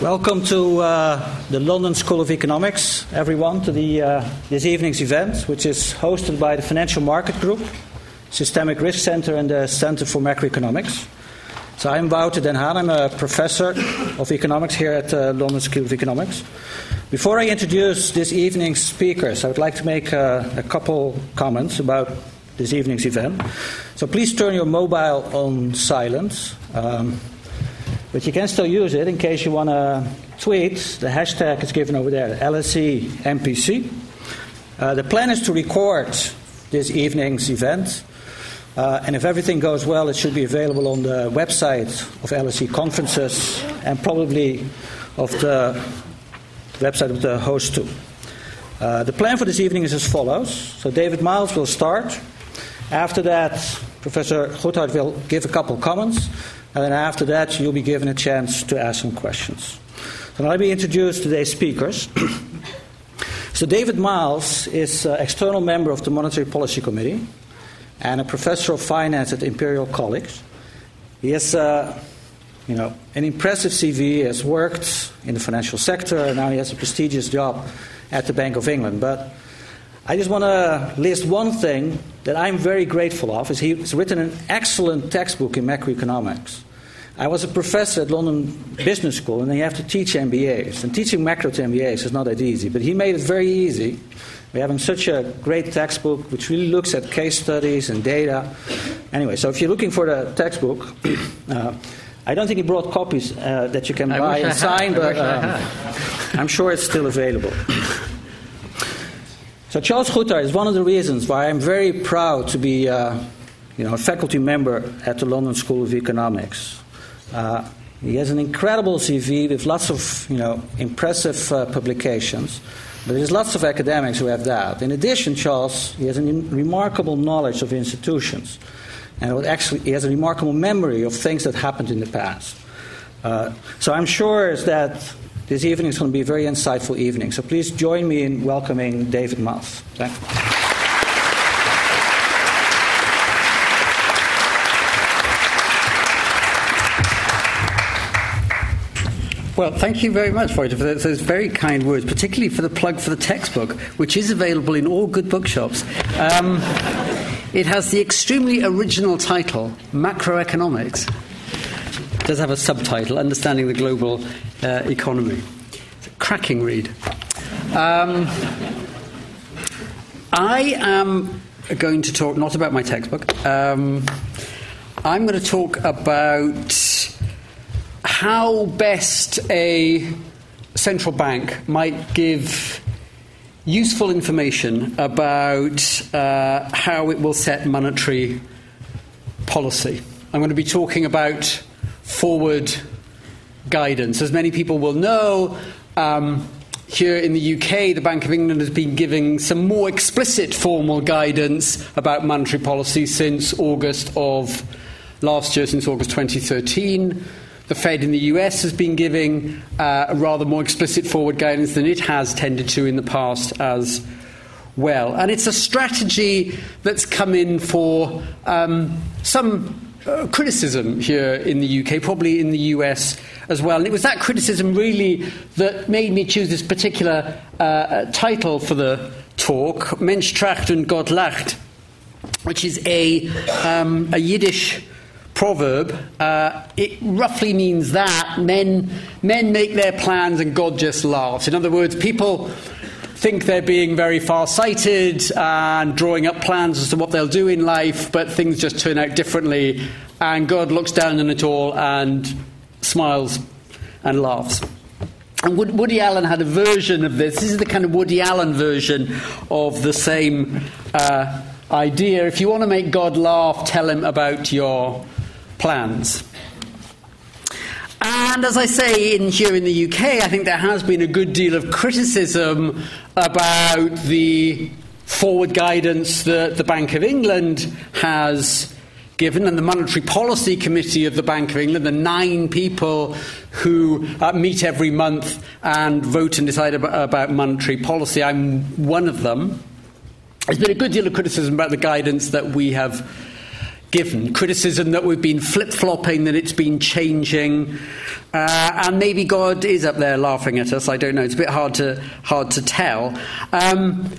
Welcome to uh, the London School of Economics, everyone, to the, uh, this evening's event, which is hosted by the Financial Market Group, Systemic Risk Center, and the Center for Macroeconomics. So I'm Wouter Den Haan. I'm a professor of economics here at the uh, London School of Economics. Before I introduce this evening's speakers, I would like to make uh, a couple comments about this evening's event. So please turn your mobile on silent. Um, but you can still use it in case you want to tweet. The hashtag is given over there, LSE MPC. Uh, the plan is to record this evening's event. Uh, and if everything goes well, it should be available on the website of LSE conferences and probably of the website of the host too. Uh, the plan for this evening is as follows. So David Miles will start. After that, Professor Goodhart will give a couple comments. And then after that, you'll be given a chance to ask some questions. So now let me introduce today's speakers. so David Miles is an external member of the Monetary Policy Committee and a professor of finance at Imperial College. He has uh, you know, an impressive CV. He has worked in the financial sector, and now he has a prestigious job at the Bank of England. But I just want to list one thing that I'm very grateful of. Is he's written an excellent textbook in macroeconomics. I was a professor at London Business School, and they have to teach MBAs. And teaching macro to MBAs is not that easy, but he made it very easy. We're having such a great textbook which really looks at case studies and data. Anyway, so if you're looking for the textbook, uh, I don't think he brought copies uh, that you can buy and sign, but um, I'm sure it's still available. So Charles Goodhart is one of the reasons why I'm very proud to be uh, you know, a faculty member at the London School of Economics. Uh, he has an incredible CV with lots of you know, impressive uh, publications. But there's lots of academics who have that. In addition, Charles, he has a remarkable knowledge of institutions. And actually, he has a remarkable memory of things that happened in the past. Uh, so I'm sure that this evening is going to be a very insightful evening. So please join me in welcoming David Miles. Thank you. Well, thank you very much, Wouter, for those very kind words, particularly for the plug for the textbook, which is available in all good bookshops. Um, it has the extremely original title, Macroeconomics does have a subtitle, Understanding the Global uh, Economy. It's a cracking read. Um, I am going to talk not about my textbook. Um, I'm going to talk about how best a central bank might give useful information about uh, how it will set monetary policy. I'm going to be talking about forward guidance. As many people will know, um, here in the UK, the Bank of England has been giving some more explicit formal guidance about monetary policy since August of last year, since August 2013. The Fed in the US has been giving uh, rather more explicit forward guidance than it has tended to in the past as well. And it's a strategy that's come in for um, some uh, criticism here in the UK, probably in the US as well. And it was that criticism really that made me choose this particular uh, title for the talk, Mensch tracht und Gott lacht, which is a, um, a Yiddish proverb. Uh, it roughly means that men, men make their plans and God just laughs. In other words, people think they're being very far sighted and drawing up plans as to what they'll do in life, but things just turn out differently. And God looks down on it all and smiles and laughs. And Woody Allen had a version of this. This is the kind of Woody Allen version of the same uh, idea. If you want to make God laugh, tell him about your plans. And as I say, in, here in the UK, I think there has been a good deal of criticism about the forward guidance that the Bank of England has given, and the Monetary Policy Committee of the Bank of England, the nine people who uh, meet every month and vote and decide about, about monetary policy. I'm one of them. There's been a good deal of criticism about the guidance that we have given. Criticism that we've been flip flopping, that it's been changing. Uh, and maybe God is up there laughing at us. I don't know. It's a bit hard to, hard to tell. Um,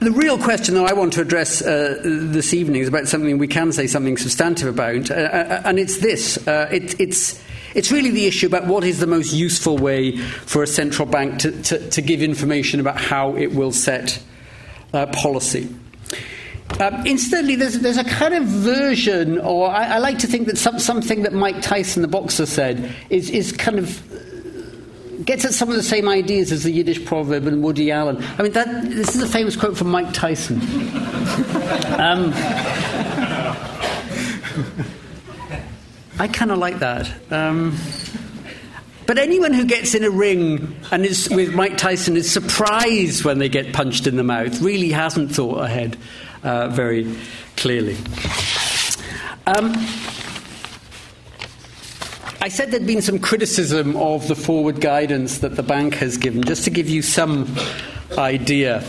the real question that I want to address uh, this evening is about something we can say something substantive about, uh, uh and it's this. Uh, it, it's, it's really the issue about what is the most useful way for a central bank to, to, to give information about how it will set uh, policy. Um, incidentally, there's, there's a kind of version, or I, I like to think that some, something that Mike Tyson, the boxer, said is, is kind of gets at some of the same ideas as the Yiddish proverb and Woody Allen. I mean, that, this is a famous quote from Mike Tyson. um, I kind of like that. Um, but anyone who gets in a ring and is with Mike Tyson is surprised when they get punched in the mouth really hasn't thought ahead uh, very clearly. Um, I said there'd been some criticism of the forward guidance that the bank has given, just to give you some idea.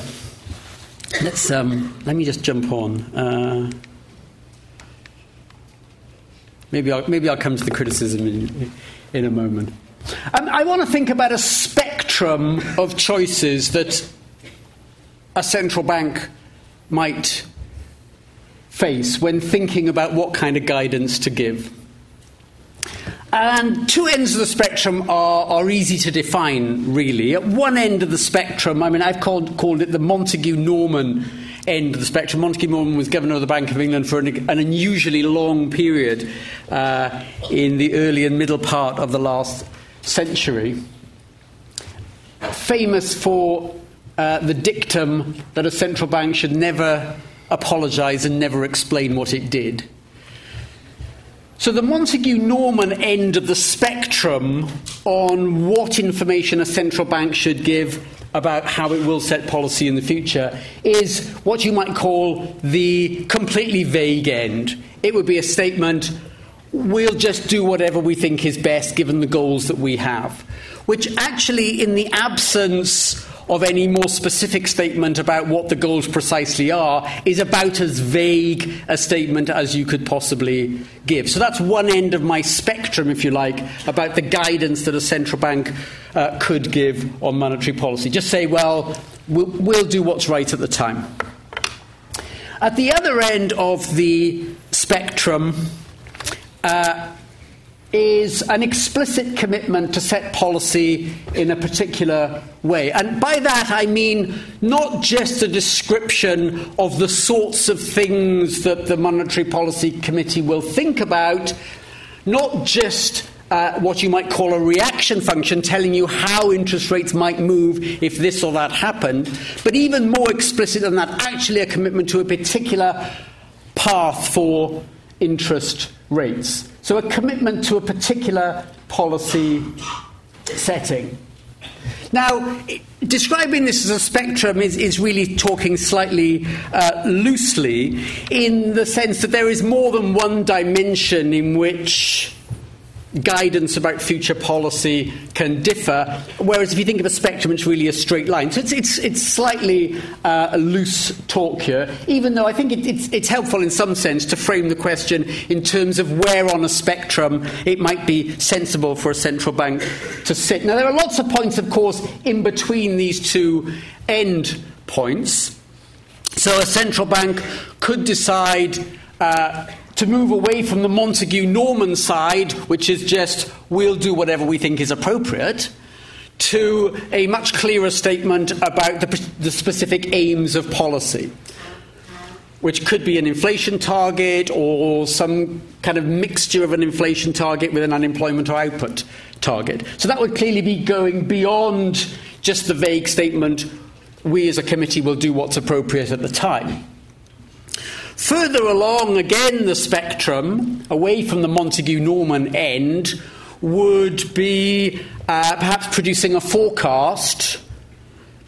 Let's um, let me just jump on. Uh, maybe I'll, maybe I'll come to the criticism in, in a moment. Um, I want to think about a spectrum of choices that a central bank might face when thinking about what kind of guidance to give. And two ends of the spectrum are, are easy to define, really. At one end of the spectrum, I mean, I've called, called it the Montagu Norman end of the spectrum. Montagu Norman was governor of the Bank of England for an, an unusually long period uh, in the early and middle part of the last century. Famous for uh, the dictum that a central bank should never apologise and never explain what it did. So, the Montagu Norman end of the spectrum on what information a central bank should give about how it will set policy in the future is what you might call the completely vague end. It would be a statement we'll just do whatever we think is best given the goals that we have, which actually, in the absence of any more specific statement about what the goals precisely are is about as vague a statement as you could possibly give. So that's one end of my spectrum, if you like, about the guidance that a central bank uh, could give on monetary policy. Just say, well, well, we'll do what's right at the time. At the other end of the spectrum, uh, is an explicit commitment to set policy in a particular way. And by that I mean not just a description of the sorts of things that the Monetary Policy Committee will think about, not just uh, what you might call a reaction function telling you how interest rates might move if this or that happened, but even more explicit than that, actually a commitment to a particular path for interest rates. So, a commitment to a particular policy setting. Now, describing this as a spectrum is, is really talking slightly uh, loosely in the sense that there is more than one dimension in which guidance about future policy can differ, whereas if you think of a spectrum, it's really a straight line. So it's, it's, it's slightly uh, a loose talk here, even though I think it, it's, it's helpful in some sense to frame the question in terms of where on a spectrum it might be sensible for a central bank to sit. Now, there are lots of points, of course, in between these two end points. So a central bank could decide. Uh, to move away from the Montagu Norman side, which is just we'll do whatever we think is appropriate, to a much clearer statement about the, the specific aims of policy, which could be an inflation target or some kind of mixture of an inflation target with an unemployment or output target. So that would clearly be going beyond just the vague statement we as a committee will do what's appropriate at the time. Further along, again, the spectrum, away from the Montagu Norman end, would be uh, perhaps producing a forecast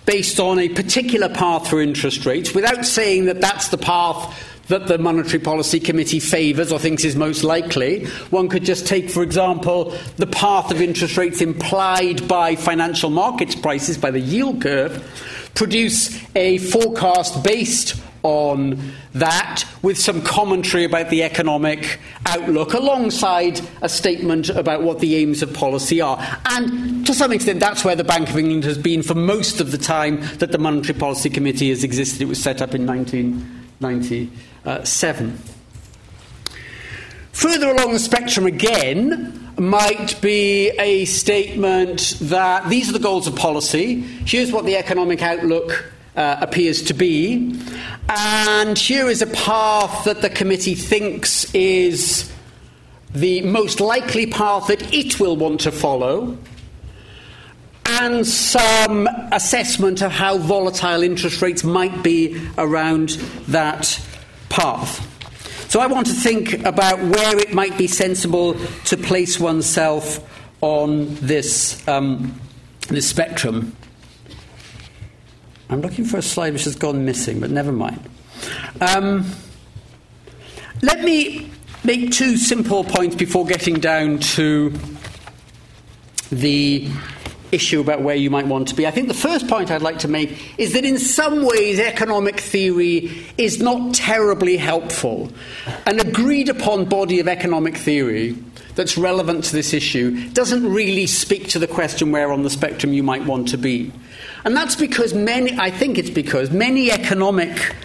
based on a particular path for interest rates without saying that that's the path that the Monetary Policy Committee favours or thinks is most likely. One could just take, for example, the path of interest rates implied by financial markets prices, by the yield curve, produce a forecast based on that with some commentary about the economic outlook alongside a statement about what the aims of policy are. And to some extent, that's where the Bank of England has been for most of the time that the Monetary Policy Committee has existed. It was set up in 1997. Further along the spectrum again, might be a statement that these are the goals of policy, here's what the economic outlook uh, appears to be. And here is a path that the committee thinks is the most likely path that it will want to follow, and some assessment of how volatile interest rates might be around that path. So I want to think about where it might be sensible to place oneself on this, um, this spectrum. I'm looking for a slide which has gone missing, but never mind. Um, let me make two simple points before getting down to the issue about where you might want to be. I think the first point I'd like to make is that in some ways economic theory is not terribly helpful. An agreed upon body of economic theory that's relevant to this issue doesn't really speak to the question where on the spectrum you might want to be. And that's because many, I think it's because many economic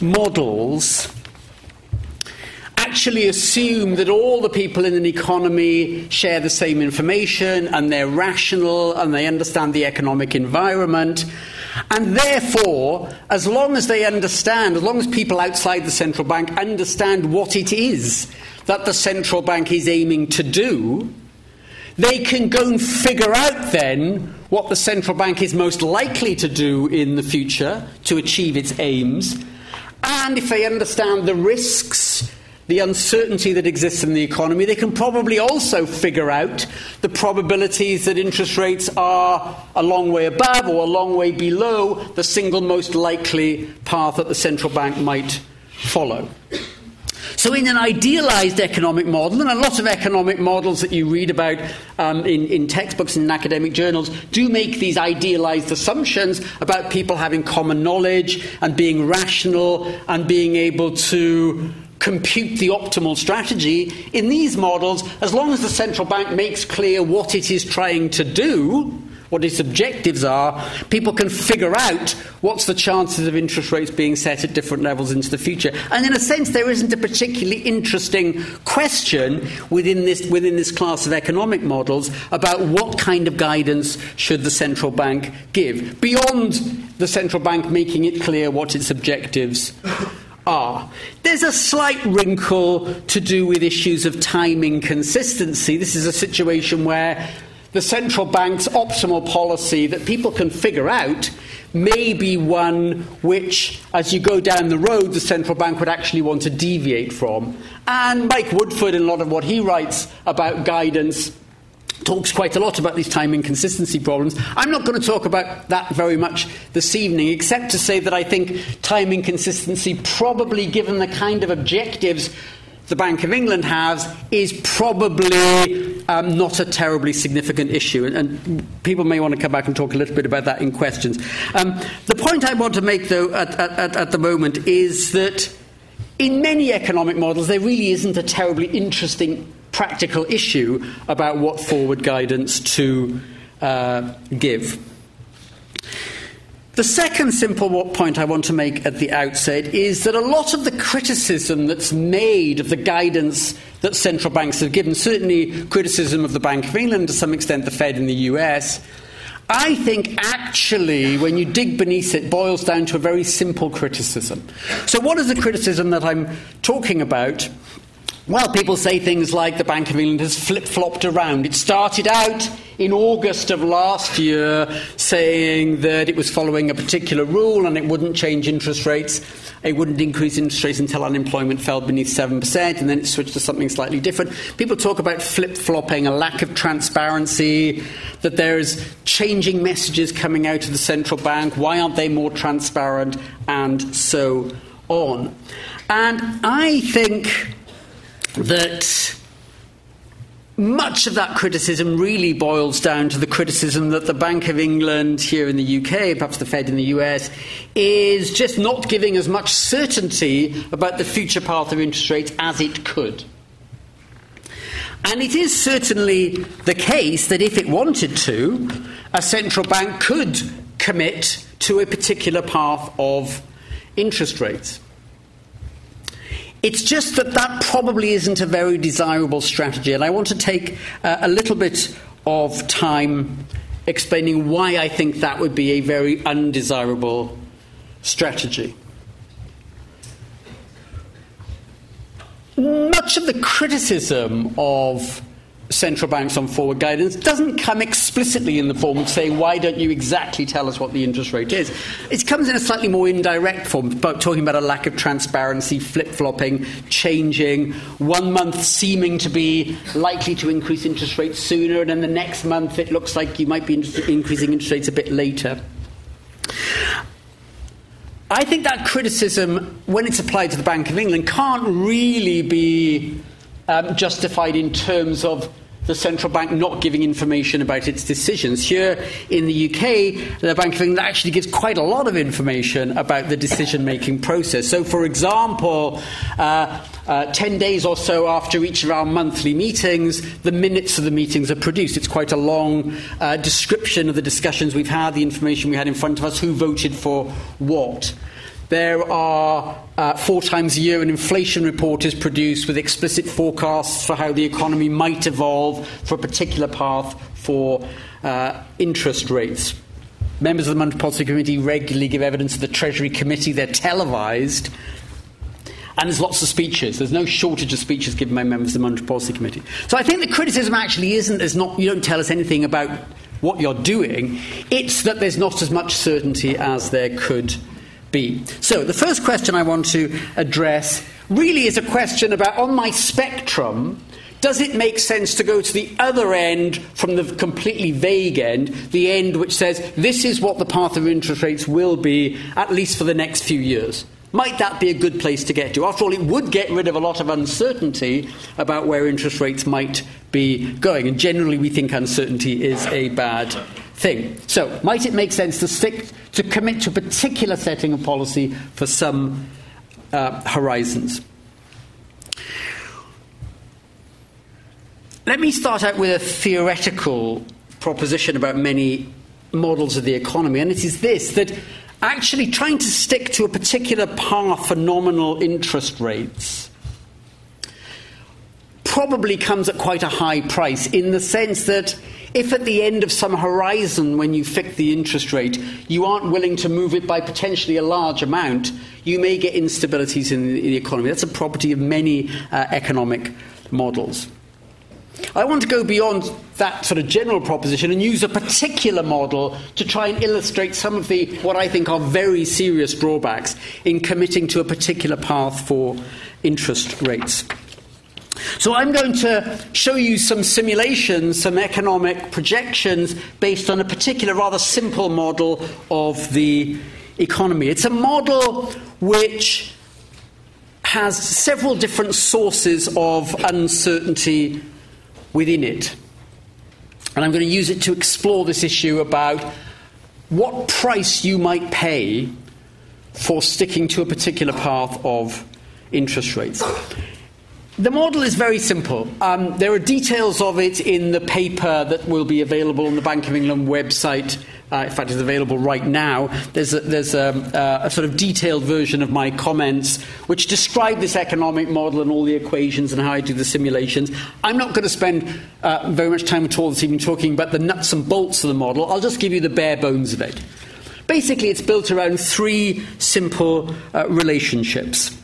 models actually assume that all the people in an economy share the same information and they're rational and they understand the economic environment. And therefore, as long as they understand, as long as people outside the central bank understand what it is that the central bank is aiming to do, they can go and figure out then what the central bank is most likely to do in the future to achieve its aims. And if they understand the risks, the uncertainty that exists in the economy, they can probably also figure out the probabilities that interest rates are a long way above or a long way below the single most likely path that the central bank might follow. So, in an idealized economic model, and a lot of economic models that you read about um, in, in textbooks and in academic journals do make these idealized assumptions about people having common knowledge and being rational and being able to compute the optimal strategy. In these models, as long as the central bank makes clear what it is trying to do, what its objectives are, people can figure out what's the chances of interest rates being set at different levels into the future. And in a sense, there isn't a particularly interesting question within this, within this class of economic models about what kind of guidance should the central bank give, beyond the central bank making it clear what its objectives are. There's a slight wrinkle to do with issues of timing consistency. This is a situation where the central bank's optimal policy that people can figure out may be one which, as you go down the road, the central bank would actually want to deviate from. And Mike Woodford, in a lot of what he writes about guidance, talks quite a lot about these time inconsistency problems. I'm not going to talk about that very much this evening, except to say that I think time inconsistency, probably given the kind of objectives the Bank of England has is probably um, not a terribly significant issue. And, and, people may want to come back and talk a little bit about that in questions. Um, the point I want to make, though, at, at, at the moment is that in many economic models, there really isn't a terribly interesting practical issue about what forward guidance to uh, give. The second simple point I want to make at the outset is that a lot of the criticism that's made of the guidance that central banks have given, certainly criticism of the Bank of England, to some extent the Fed in the US, I think actually, when you dig beneath it, boils down to a very simple criticism. So, what is the criticism that I'm talking about? Well, people say things like the Bank of England has flip flopped around. It started out in August of last year saying that it was following a particular rule and it wouldn't change interest rates. It wouldn't increase interest rates until unemployment fell beneath 7%, and then it switched to something slightly different. People talk about flip flopping, a lack of transparency, that there's changing messages coming out of the central bank. Why aren't they more transparent? And so on. And I think that much of that criticism really boils down to the criticism that the Bank of England here in the UK, perhaps the Fed in the US, is just not giving as much certainty about the future path of interest rates as it could. And it is certainly the case that if it wanted to, a central bank could commit to a particular path of interest rates. It's just that that probably isn't a very desirable strategy, and I want to take uh, a little bit of time explaining why I think that would be a very undesirable strategy. Much of the criticism of central banks on forward guidance doesn't come explicitly in the form of saying, why don't you exactly tell us what the interest rate is? It comes in a slightly more indirect form, about talking about a lack of transparency, flip flopping, changing, one month seeming to be likely to increase interest rates sooner, and then the next month it looks like you might be increasing interest rates a bit later. I think that criticism, when it's applied to the Bank of England, can't really be um, justified in terms of the central bank not giving information about its decisions. Here in the UK, the Bank of England actually gives quite a lot of information about the decision making process. So, for example, uh, uh, 10 days or so after each of our monthly meetings, the minutes of the meetings are produced. It's quite a long uh, description of the discussions we've had, the information we had in front of us, who voted for what. There are uh, four times a year an inflation report is produced with explicit forecasts for how the economy might evolve for a particular path for uh, interest rates. Members of the Monetary Policy Committee regularly give evidence to the Treasury Committee. They're televised. And there's lots of speeches. There's no shortage of speeches given by members of the Monetary Policy Committee. So I think the criticism actually isn't there's not, you don't tell us anything about what you're doing. It's that there's not as much certainty as there could be. So, the first question I want to address really is a question about on my spectrum, does it make sense to go to the other end from the completely vague end, the end which says this is what the path of interest rates will be, at least for the next few years? Might that be a good place to get to? After all, it would get rid of a lot of uncertainty about where interest rates might be going. And generally, we think uncertainty is a bad thing. So, might it make sense to stick to commit to a particular setting of policy for some uh, horizons? Let me start out with a theoretical proposition about many models of the economy, and it is this that actually trying to stick to a particular path for nominal interest rates probably comes at quite a high price in the sense that if at the end of some horizon when you fix the interest rate you aren't willing to move it by potentially a large amount, you may get instabilities in the, economy. That's a property of many uh, economic models. I want to go beyond that sort of general proposition and use a particular model to try and illustrate some of the what I think are very serious drawbacks in committing to a particular path for interest rates. So I'm going to show you some simulations, some economic projections based on a particular rather simple model of the economy. It's a model which has several different sources of uncertainty within it. And I'm going to use it to explore this issue about what price you might pay for sticking to a particular path of interest rates. The model is very simple. Um, there are details of it in the paper that will be available on the Bank of England website. Uh, in fact, it's available right now. There's, a, there's a, uh, a, sort of detailed version of my comments which describe this economic model and all the equations and how I do the simulations. I'm not going to spend uh, very much time at all this evening talking about the nuts and bolts of the model. I'll just give you the bare bones of it. Basically, it's built around three simple uh, relationships.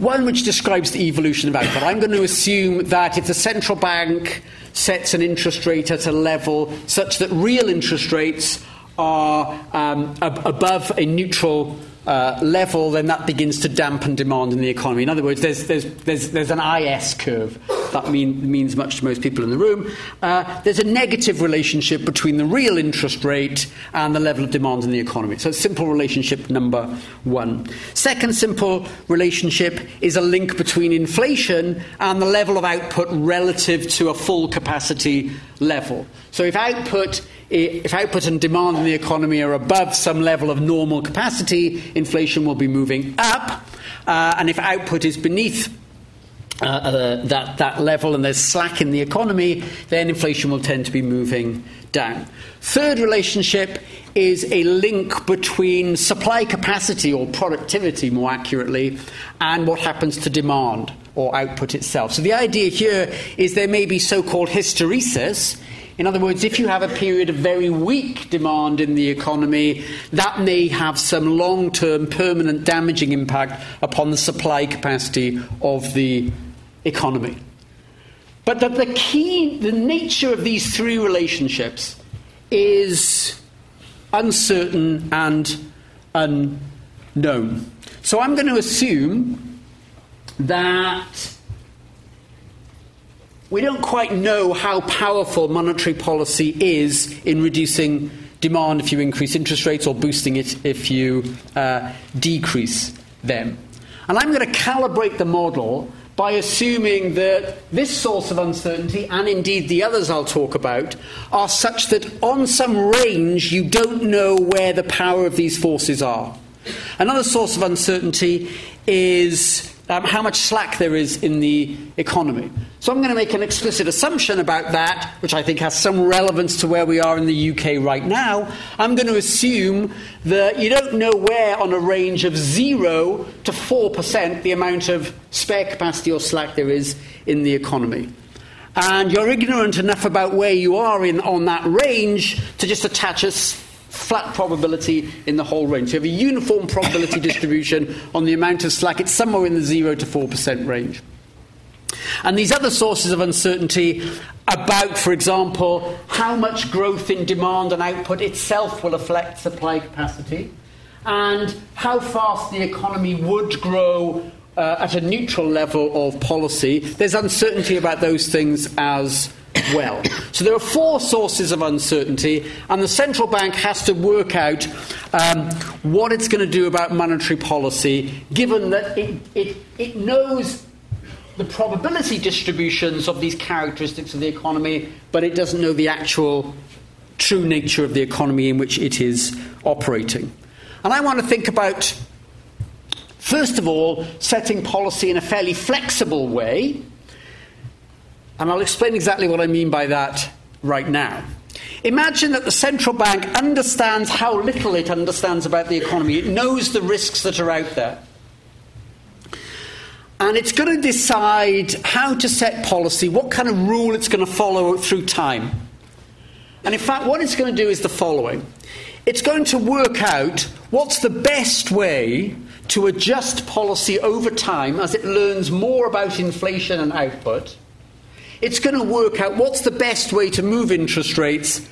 One which describes the evolution of output. I'm going to assume that if the central bank sets an interest rate at a level such that real interest rates are um, ab- above a neutral uh, level, then that begins to dampen demand in the economy. In other words, there's, there's, there's, there's an IS curve. That mean, means much to most people in the room. Uh, there's a negative relationship between the real interest rate and the level of demand in the economy. So, simple relationship number one. Second simple relationship is a link between inflation and the level of output relative to a full capacity level. So, if output if output and demand in the economy are above some level of normal capacity, inflation will be moving up. Uh, and if output is beneath uh, uh, that, that level and there's slack in the economy, then inflation will tend to be moving down. Third relationship is a link between supply capacity or productivity, more accurately, and what happens to demand or output itself. So the idea here is there may be so called hysteresis in other words, if you have a period of very weak demand in the economy, that may have some long term permanent damaging impact upon the supply capacity of the economy. But that the key, the nature of these three relationships is uncertain and unknown. So I'm going to assume that we don't quite know how powerful monetary policy is in reducing demand if you increase interest rates or boosting it if you uh, decrease them. And I'm going to calibrate the model by assuming that this source of uncertainty, and indeed the others I'll talk about, are such that on some range you don't know where the power of these forces are. Another source of uncertainty is um, how much slack there is in the economy. So I'm going to make an explicit assumption about that, which I think has some relevance to where we are in the UK right now. I'm going to assume that you don't know where on a range of 0 to 4% the amount of spare capacity or slack there is in the economy. And you're ignorant enough about where you are in, on that range to just attach a flat probability in the whole range. So you have a uniform probability distribution on the amount of slack. It's somewhere in the 0 to 4% range. And these other sources of uncertainty about, for example, how much growth in demand and output itself will affect supply capacity, and how fast the economy would grow uh, at a neutral level of policy. There's uncertainty about those things as well. So there are four sources of uncertainty, and the central bank has to work out um, what it's going to do about monetary policy, given that it, it, it knows the probability distributions of these characteristics of the economy, but it doesn't know the actual true nature of the economy in which it is operating. And I want to think about, first of all, setting policy in a fairly flexible way and I'll explain exactly what I mean by that right now. Imagine that the central bank understands how little it understands about the economy. It knows the risks that are out there. And it's going to decide how to set policy, what kind of rule it's going to follow through time. And in fact, what it's going to do is the following it's going to work out what's the best way to adjust policy over time as it learns more about inflation and output it's going to work out what's the best way to move interest rates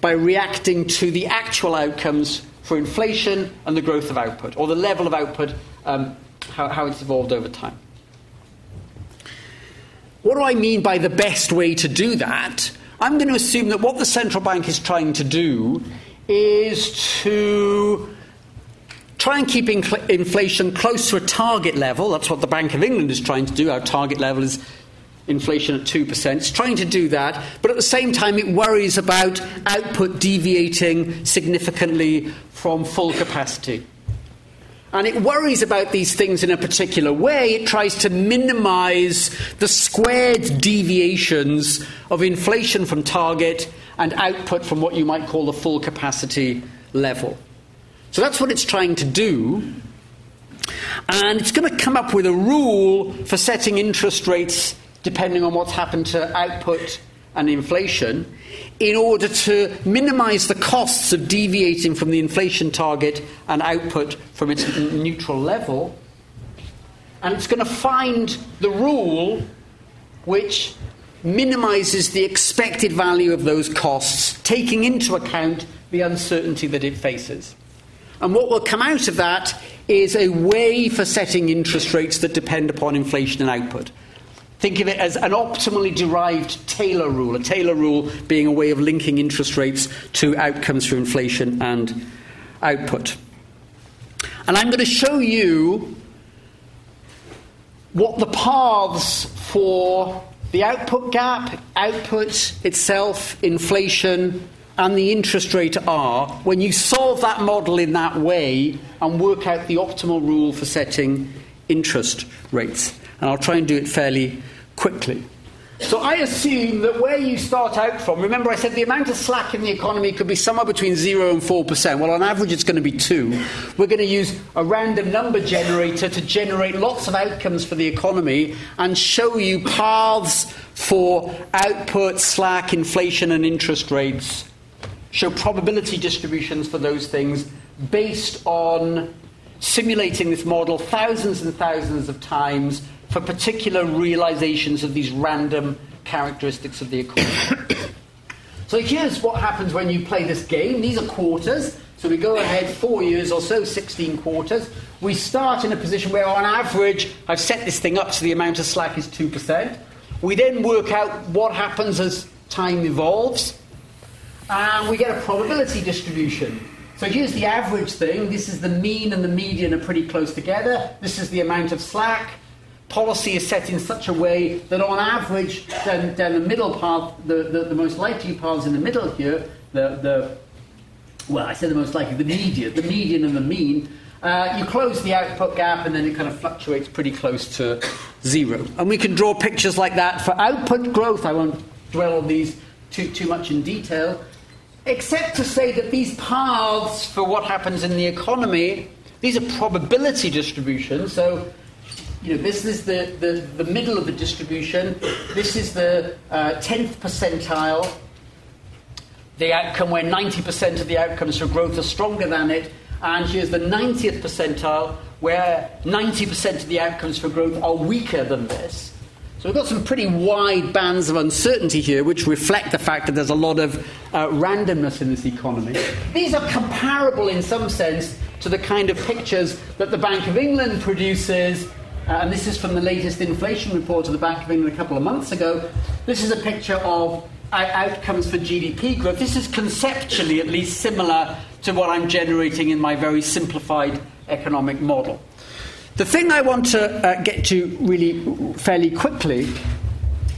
by reacting to the actual outcomes for inflation and the growth of output, or the level of output, um, how, how it's evolved over time. What do I mean by the best way to do that? I'm going to assume that what the central bank is trying to do is to try and keep inflation close to a target level. That's what the Bank of England is trying to do. Our target level is inflation at 2%. It's trying to do that, but at the same time, it worries about output deviating significantly from full capacity. And it worries about these things in a particular way. It tries to minimize the squared deviations of inflation from target and output from what you might call the full capacity level. So that's what it's trying to do. And it's going to come up with a rule for setting interest rates depending on what's happened to output and inflation, in order to minimize the costs of deviating from the inflation target and output from its neutral level. And it's going to find the rule which minimizes the expected value of those costs, taking into account the uncertainty that it faces. And what will come out of that is a way for setting interest rates that depend upon inflation and output. Think of it as an optimally derived Taylor rule, a Taylor rule being a way of linking interest rates to outcomes for inflation and output. And I'm going to show you what the paths for the output gap, output itself, inflation, and the interest rate are when you solve that model in that way and work out the optimal rule for setting interest rates. And I'll try and do it fairly quickly. So I assume that where you start out from, remember I said the amount of slack in the economy could be somewhere between 0 and 4%. Well, on average it's going to be 2. We're going to use a random number generator to generate lots of outcomes for the economy and show you paths for output, slack, inflation, and interest rates. Show probability distributions for those things based on simulating this model thousands and thousands of times for particular realizations of these random characteristics of the economy. so here's what happens when you play this game. These are quarters. So we go ahead four years or so, 16 quarters. We start in a position where, on average, I've set this thing up so the amount of slack is 2%. We then work out what happens as time evolves, and we get a probability distribution. So here's the average thing. This is the mean and the median are pretty close together. This is the amount of slack policy is set in such a way that on average, then, down the middle path, the, the, the, most likely paths in the middle here, the, the well, I say the most likely, the median, the median and the mean, uh, you close the output gap and then it kind of fluctuates pretty close to zero. And we can draw pictures like that for output growth. I won't dwell on these too, too much in detail, except to say that these paths for what happens in the economy, these are probability distributions. So you know, this is the, the, the middle of the distribution. This is the uh, 10th percentile, the outcome where 90% of the outcomes for growth are stronger than it. And here's the 90th percentile, where 90% of the outcomes for growth are weaker than this. So we've got some pretty wide bands of uncertainty here, which reflect the fact that there's a lot of uh, randomness in this economy. These are comparable in some sense to the kind of pictures that the Bank of England produces uh, and this is from the latest inflation report of the Bank of England a couple of months ago. This is a picture of outcomes for GDP growth. This is conceptually at least similar to what I'm generating in my very simplified economic model. The thing I want to uh, get to really fairly quickly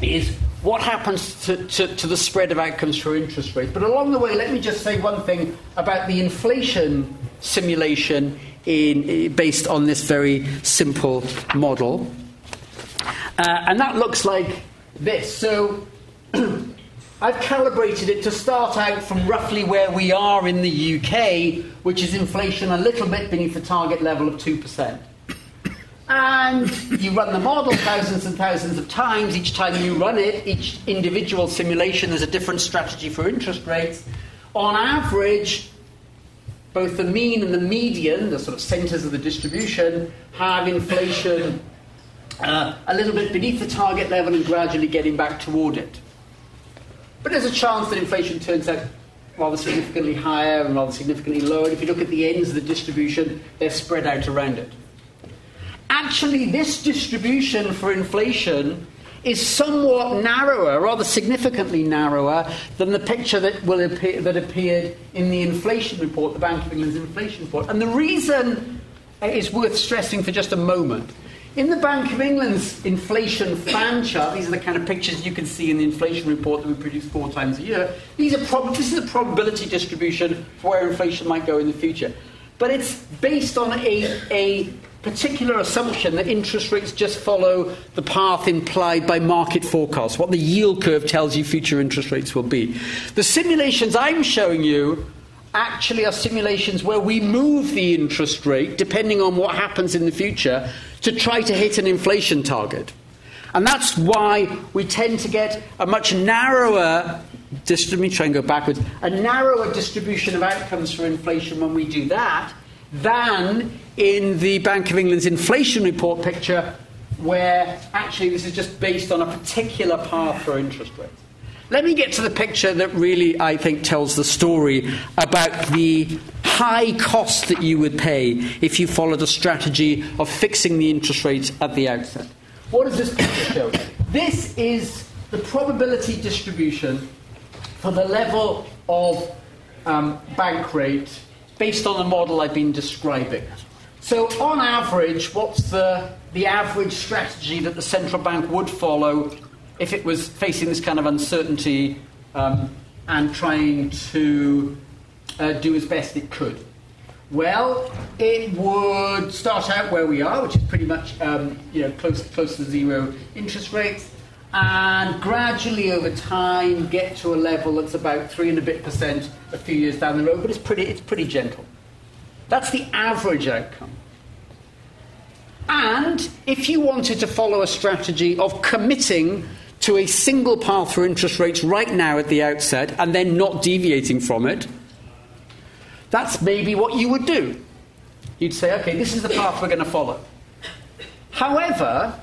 is what happens to, to, to, the spread of outcomes for interest rates. But along the way, let me just say one thing about the inflation simulation in, based on this very simple model. Uh, and that looks like this. So I've calibrated it to start out from roughly where we are in the UK, which is inflation a little bit beneath the target level of 2%. And you run the model thousands and thousands of times. Each time you run it, each individual simulation, there's a different strategy for interest rates. On average, both the mean and the median, the sort of centres of the distribution, have inflation uh, a little bit beneath the target level and gradually getting back toward it. But there's a chance that inflation turns out rather significantly higher and rather significantly lower. And if you look at the ends of the distribution, they're spread out around it. Actually, this distribution for inflation is somewhat narrower, rather significantly narrower, than the picture that, will appear, that appeared in the inflation report, the Bank of England's inflation report. And the reason is worth stressing for just a moment. In the Bank of England's inflation fan chart, these are the kind of pictures you can see in the inflation report that we produce four times a year. These are prob- this is a probability distribution for where inflation might go in the future. But it's based on a, a particular assumption that interest rates just follow the path implied by market forecasts, what the yield curve tells you future interest rates will be. The simulations I'm showing you actually are simulations where we move the interest rate, depending on what happens in the future, to try to hit an inflation target. And that's why we tend to get a much narrower, me try and go backwards, a narrower distribution of outcomes for inflation when we do that than in the Bank of England's inflation report picture, where actually this is just based on a particular path for interest rates. Let me get to the picture that really, I think, tells the story about the high cost that you would pay if you followed a strategy of fixing the interest rates at the outset. What does this picture show? This is the probability distribution for the level of um, bank rate based on the model I've been describing. So, on average, what's the, the average strategy that the central bank would follow if it was facing this kind of uncertainty um, and trying to uh, do as best it could? Well, it would start out where we are, which is pretty much um, you know close close to zero interest rates, and gradually over time get to a level that's about three and a bit percent a few years down the road. But it's pretty it's pretty gentle. That's the average outcome. And if you wanted to follow a strategy of committing to a single path for interest rates right now at the outset and then not deviating from it, that's maybe what you would do. You'd say, okay, this is the path we're going to follow. However,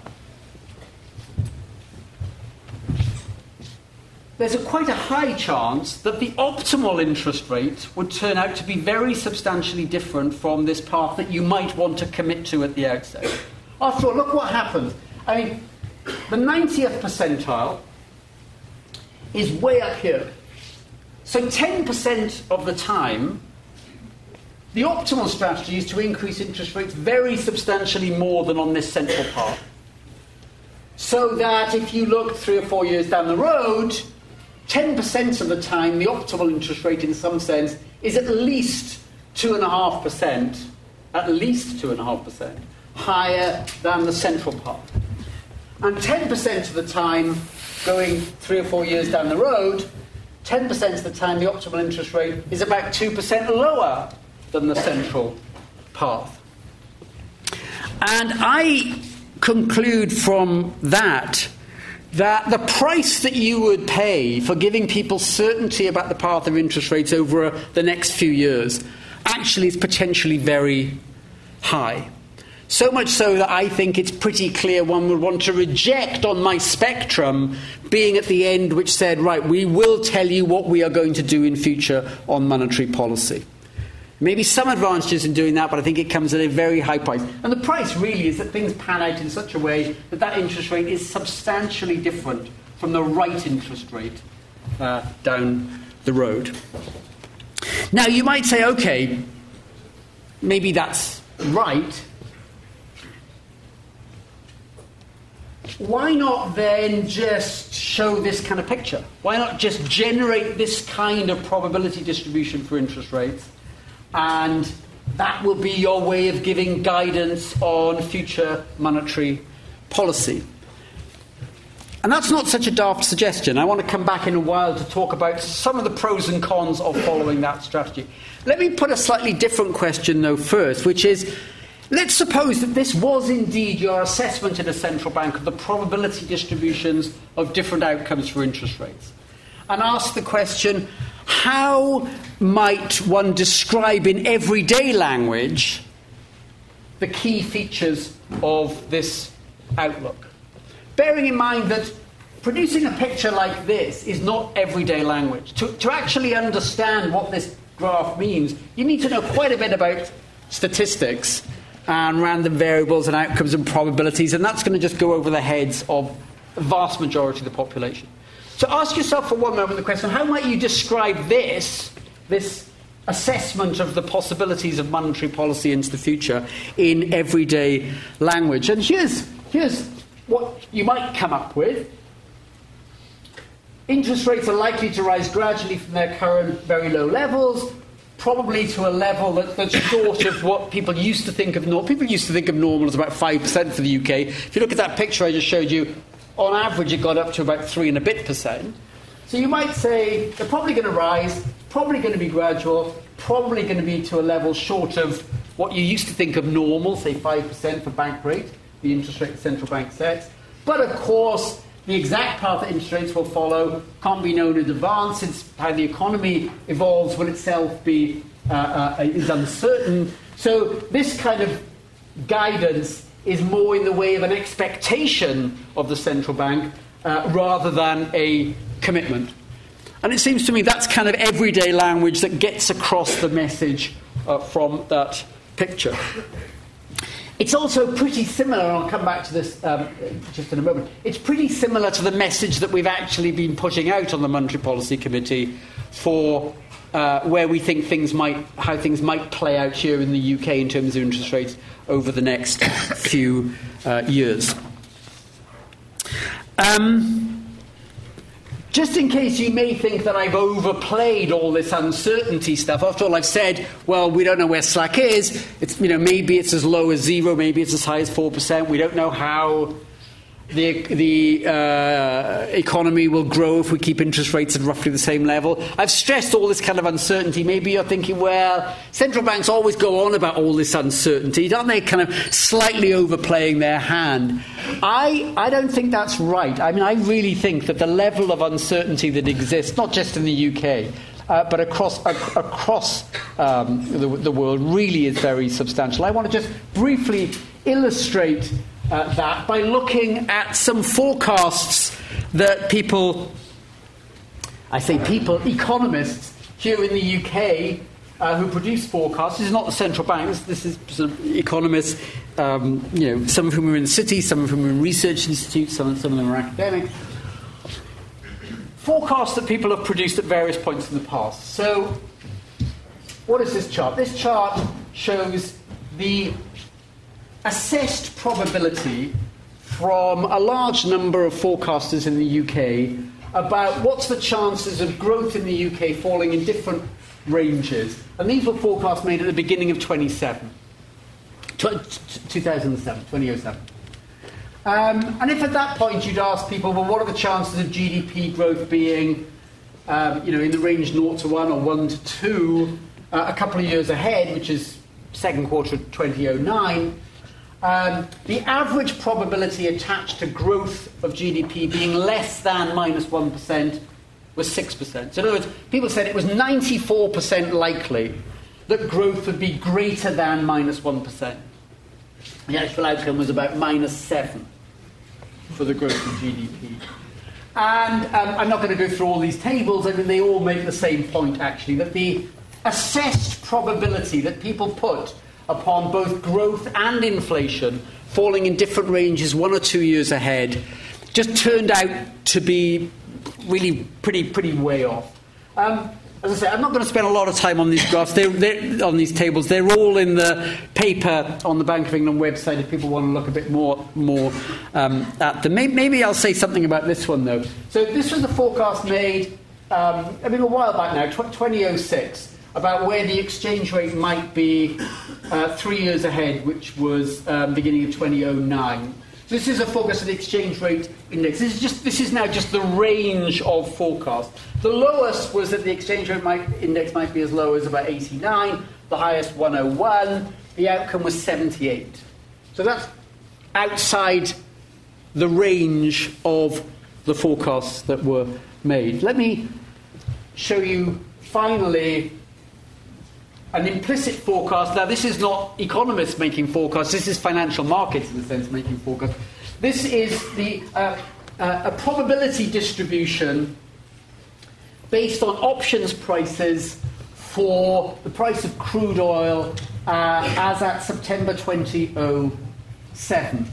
there's a quite a high chance that the optimal interest rate would turn out to be very substantially different from this path that you might want to commit to at the outset. After all, look what happens. I mean, the 90th percentile is way up here. So 10% of the time, the optimal strategy is to increase interest rates very substantially more than on this central path. So that if you look three or four years down the road, 10% of the time, the optimal interest rate in some sense is at least 2.5%, at least 2.5% higher than the central path. And 10% of the time, going three or four years down the road, 10% of the time, the optimal interest rate is about 2% lower than the central path. And I conclude from that that the price that you would pay for giving people certainty about the path of interest rates over uh, the next few years actually is potentially very high. So much so that I think it's pretty clear one would want to reject on my spectrum being at the end which said, right, we will tell you what we are going to do in future on monetary policy. Maybe some advantages in doing that, but I think it comes at a very high price. And the price really is that things pan out in such a way that that interest rate is substantially different from the right interest rate uh, down the road. Now, you might say, okay, maybe that's right. Why not then just show this kind of picture? Why not just generate this kind of probability distribution for interest rates? And that will be your way of giving guidance on future monetary policy. And that's not such a daft suggestion. I want to come back in a while to talk about some of the pros and cons of following that strategy. Let me put a slightly different question, though, first, which is let's suppose that this was indeed your assessment in a central bank of the probability distributions of different outcomes for interest rates. And ask the question how might one describe in everyday language the key features of this outlook? Bearing in mind that producing a picture like this is not everyday language. To, to actually understand what this graph means, you need to know quite a bit about statistics and random variables and outcomes and probabilities, and that's going to just go over the heads of the vast majority of the population. So ask yourself for one moment the question how might you describe this, this assessment of the possibilities of monetary policy into the future in everyday language? And here's, here's what you might come up with. Interest rates are likely to rise gradually from their current very low levels, probably to a level that, that's short of what people used to think of normal. People used to think of normal as about 5% for the UK. If you look at that picture I just showed you, on average, it got up to about three and a bit percent. So you might say they're probably going to rise, probably going to be gradual, probably going to be to a level short of what you used to think of normal, say 5% for bank rate, the interest rate the central bank sets. But of course, the exact path that interest rates will follow can't be known in advance, since how the economy evolves will itself be uh, uh, is uncertain. So this kind of guidance is more in the way of an expectation of the central bank uh, rather than a commitment. And it seems to me that's kind of everyday language that gets across the message uh, from that picture. It's also pretty similar, and I'll come back to this um, just in a moment. It's pretty similar to the message that we've actually been putting out on the Monetary Policy Committee for uh, where we think things might, how things might play out here in the UK in terms of interest rates over the next few uh, years. Um, just in case you may think that I've overplayed all this uncertainty stuff, after all, I've said, well, we don't know where slack is. It's, you know, maybe it's as low as zero, maybe it's as high as 4%. We don't know how the, the uh, economy will grow if we keep interest rates at roughly the same level. I've stressed all this kind of uncertainty. Maybe you're thinking, well, central banks always go on about all this uncertainty. Aren't they kind of slightly overplaying their hand? I, I don't think that's right. I mean, I really think that the level of uncertainty that exists, not just in the UK, uh, but across, ac- across um, the, the world, really is very substantial. I want to just briefly illustrate uh, that by looking at some forecasts that people, I say people, economists here in the UK uh, who produce forecasts. This is not the central banks, this is economists, um, you know, some of whom are in city, some of whom are in research institutes, some, some of them are academics. Forecasts that people have produced at various points in the past. So, what is this chart? This chart shows the assessed probability from a large number of forecasters in the UK about what's the chances of growth in the UK falling in different ranges. And these were forecasts made at the beginning of 27, 2007, 2007. Um, and if at that point you'd ask people, well, what are the chances of GDP growth being, um, you know, in the range 0 to 1 or 1 to 2 uh, a couple of years ahead, which is second quarter 2009, um, the average probability attached to growth of GDP being less than minus 1 was 6%. So, in other words, people said it was 94% likely that growth would be greater than minus 1. The actual outcome was about minus 7 for the growth of GDP. And um, I'm not going to go through all these tables, I mean, they all make the same point actually that the assessed probability that people put upon both growth and inflation falling in different ranges one or two years ahead just turned out to be really pretty, pretty way off. Um, as I say, I'm not going to spend a lot of time on these graphs, they're, they're, on these tables. They're all in the paper on the Bank of England website if people want to look a bit more, more um, at them. Maybe, I'll say something about this one, though. So, this was a forecast made, um, I mean, a while back now, 2006 about where the exchange rate might be uh, three years ahead, which was um, beginning of 2009. So this is a forecast of the exchange rate index. This is, just, this is now just the range of forecasts. The lowest was that the exchange rate might, index might be as low as about 89, the highest 101, the outcome was 78. So that's outside the range of the forecasts that were made. Let me show you finally an implicit forecast. Now, this is not economists making forecasts, this is financial markets, in a sense, making forecasts. This is the, uh, uh, a probability distribution based on options prices for the price of crude oil uh, as at September 2007.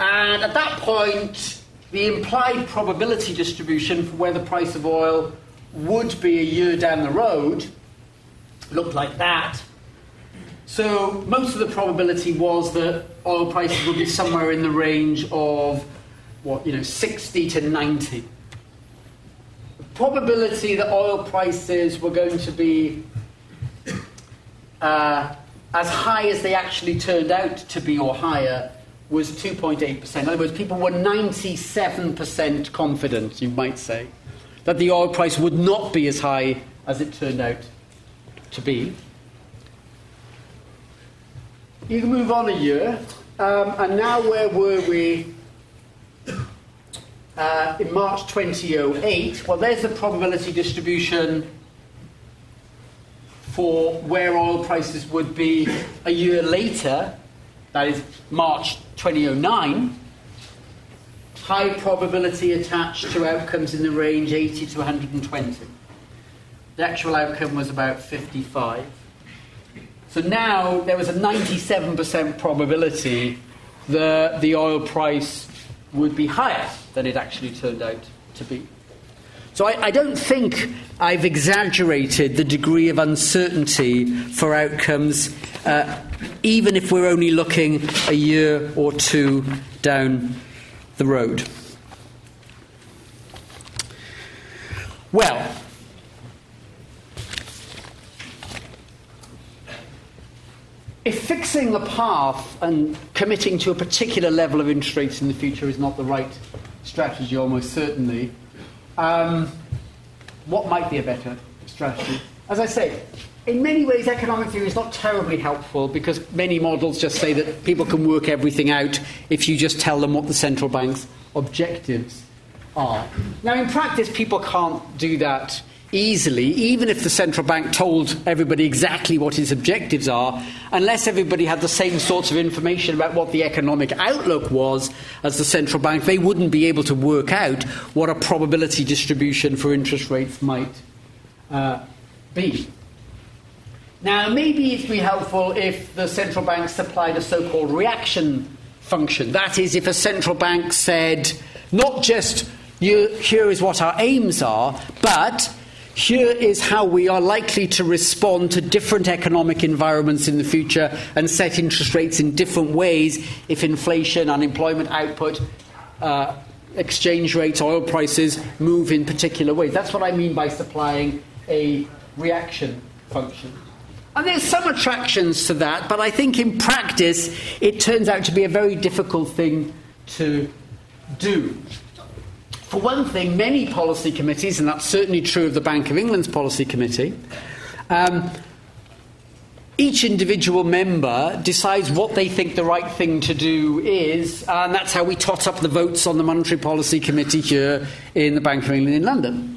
And at that point, the implied probability distribution for where the price of oil would be a year down the road looked like that. So most of the probability was that oil prices would be somewhere in the range of what you know 60 to 90. The probability that oil prices were going to be uh, as high as they actually turned out to be or higher was 2.8%. In other words, people were 97% confident, you might say, that the oil price would not be as high as it turned out to be. You can move on a year, um, and now where were we uh, in March 2008? Well, there's the probability distribution for where oil prices would be a year later, that is March 2009. High probability attached to outcomes in the range 80 to 120. The actual outcome was about 55. So now there was a 97% probability that the oil price would be higher than it actually turned out to be. So I, I, don't think I've exaggerated the degree of uncertainty for outcomes, uh, even if we're only looking a year or two down the road. Well, if fixing the path and committing to a particular level of interest rates in the future is not the right strategy, almost certainly, um, what might be a better strategy? As I say, in many ways, economic theory is not terribly helpful because many models just say that people can work everything out if you just tell them what the central bank's objectives are. Now, in practice, people can't do that easily, even if the central bank told everybody exactly what its objectives are, unless everybody had the same sorts of information about what the economic outlook was as the central bank, they wouldn't be able to work out what a probability distribution for interest rates might uh, be. Now, maybe it'd be helpful if the central bank supplied a so called reaction function. That is, if a central bank said, not just here is what our aims are, but here is how we are likely to respond to different economic environments in the future and set interest rates in different ways if inflation, unemployment output, uh, exchange rates, oil prices move in particular ways. That's what I mean by supplying a reaction function. And there's some attractions to that, but I think in practice it turns out to be a very difficult thing to do. For one thing, many policy committees, and that's certainly true of the Bank of England's policy committee, um, each individual member decides what they think the right thing to do is, and that's how we tot up the votes on the Monetary Policy Committee here in the Bank of England in London.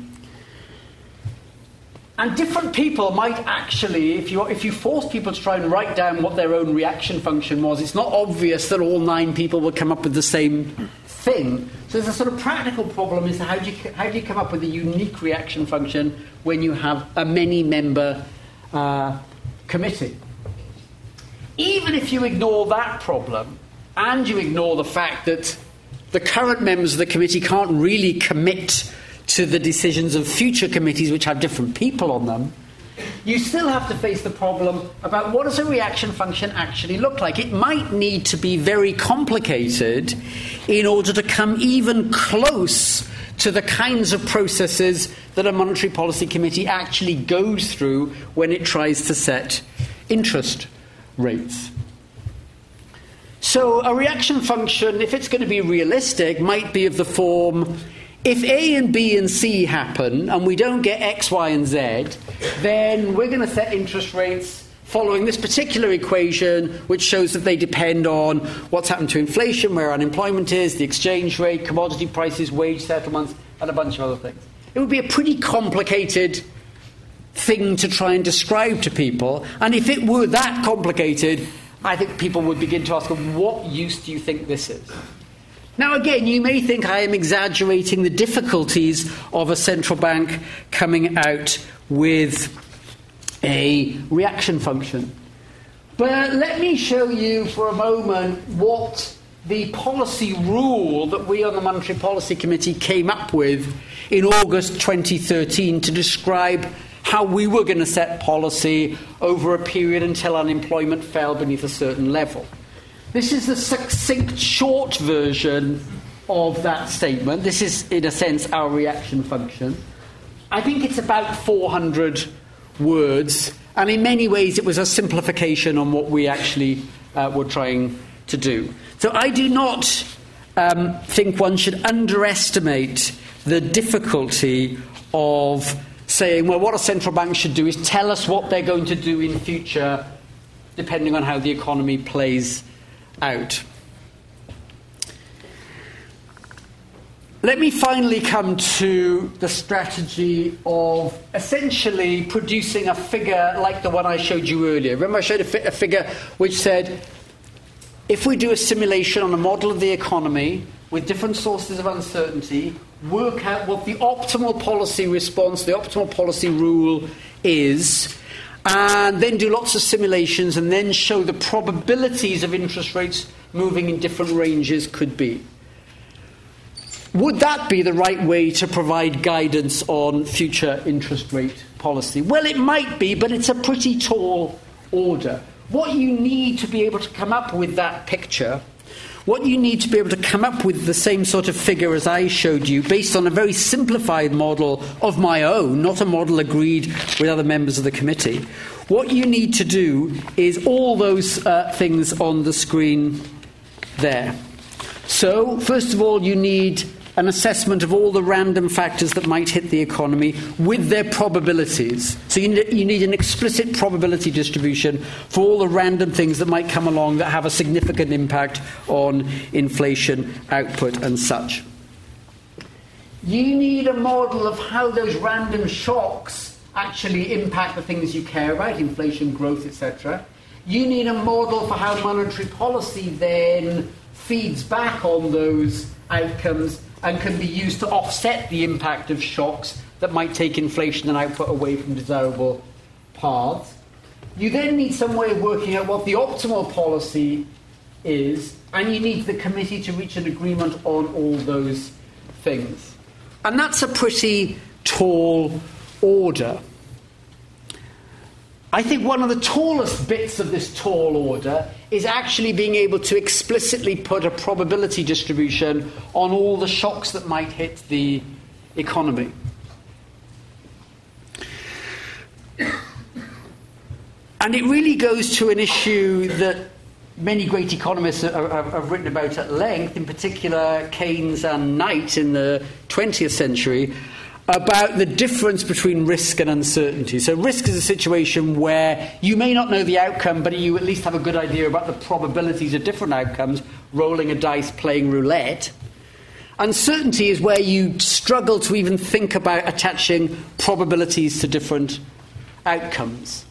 And different people might actually, if you, if you force people to try and write down what their own reaction function was, it's not obvious that all nine people will come up with the same thing. So a sort of practical problem is how do you, how do you come up with a unique reaction function when you have a many member uh, committee? Even if you ignore that problem and you ignore the fact that the current members of the committee can't really commit to the decisions of future committees which have different people on them, you still have to face the problem about what does a reaction function actually look like. It might need to be very complicated in order to come even close to the kinds of processes that a monetary policy committee actually goes through when it tries to set interest rates. So, a reaction function, if it's going to be realistic, might be of the form if A and B and C happen and we don't get X, Y, and Z, then we're going to set interest rates following this particular equation, which shows that they depend on what's happened to inflation, where unemployment is, the exchange rate, commodity prices, wage settlements, and a bunch of other things. It would be a pretty complicated thing to try and describe to people, and if it were that complicated, I think people would begin to ask, what use do you think this is? Now, again, you may think I am exaggerating the difficulties of a central bank coming out with a reaction function. But let me show you for a moment what the policy rule that we on the Monetary Policy Committee came up with in August 2013 to describe how we were going to set policy over a period until unemployment fell beneath a certain level. This is the succinct, short version of that statement. This is, in a sense, our reaction function. I think it's about 400 words, and in many ways, it was a simplification on what we actually uh, were trying to do. So I do not um, think one should underestimate the difficulty of saying, well, what a central bank should do is tell us what they're going to do in future, depending on how the economy plays out. Let me finally come to the strategy of essentially producing a figure like the one I showed you earlier. Remember, I showed a, fi- a figure which said if we do a simulation on a model of the economy with different sources of uncertainty, work out what the optimal policy response, the optimal policy rule is, and then do lots of simulations and then show the probabilities of interest rates moving in different ranges could be. Would that be the right way to provide guidance on future interest rate policy? Well, it might be, but it's a pretty tall order. What you need to be able to come up with that picture what you need to be able to come up with the same sort of figure as I showed you, based on a very simplified model of my own, not a model agreed with other members of the committee. What you need to do is all those uh, things on the screen there. So, first of all, you need an assessment of all the random factors that might hit the economy with their probabilities. So you need, you need, an explicit probability distribution for all the random things that might come along that have a significant impact on inflation, output, and such. You need a model of how those random shocks actually impact the things you care about, inflation, growth, etc. You need a model for how monetary policy then feeds back on those outcomes and can be used to offset the impact of shocks that might take inflation and output away from desirable paths. You then need some way of working out what the optimal policy is, and you need the committee to reach an agreement on all those things. And that's a pretty tall order. I think one of the tallest bits of this tall order is actually being able to explicitly put a probability distribution on all the shocks that might hit the economy. And it really goes to an issue that many great economists have, written about at length, in particular Keynes and Knight in the 20th century, about the difference between risk and uncertainty. So, risk is a situation where you may not know the outcome, but you at least have a good idea about the probabilities of different outcomes, rolling a dice, playing roulette. Uncertainty is where you struggle to even think about attaching probabilities to different outcomes.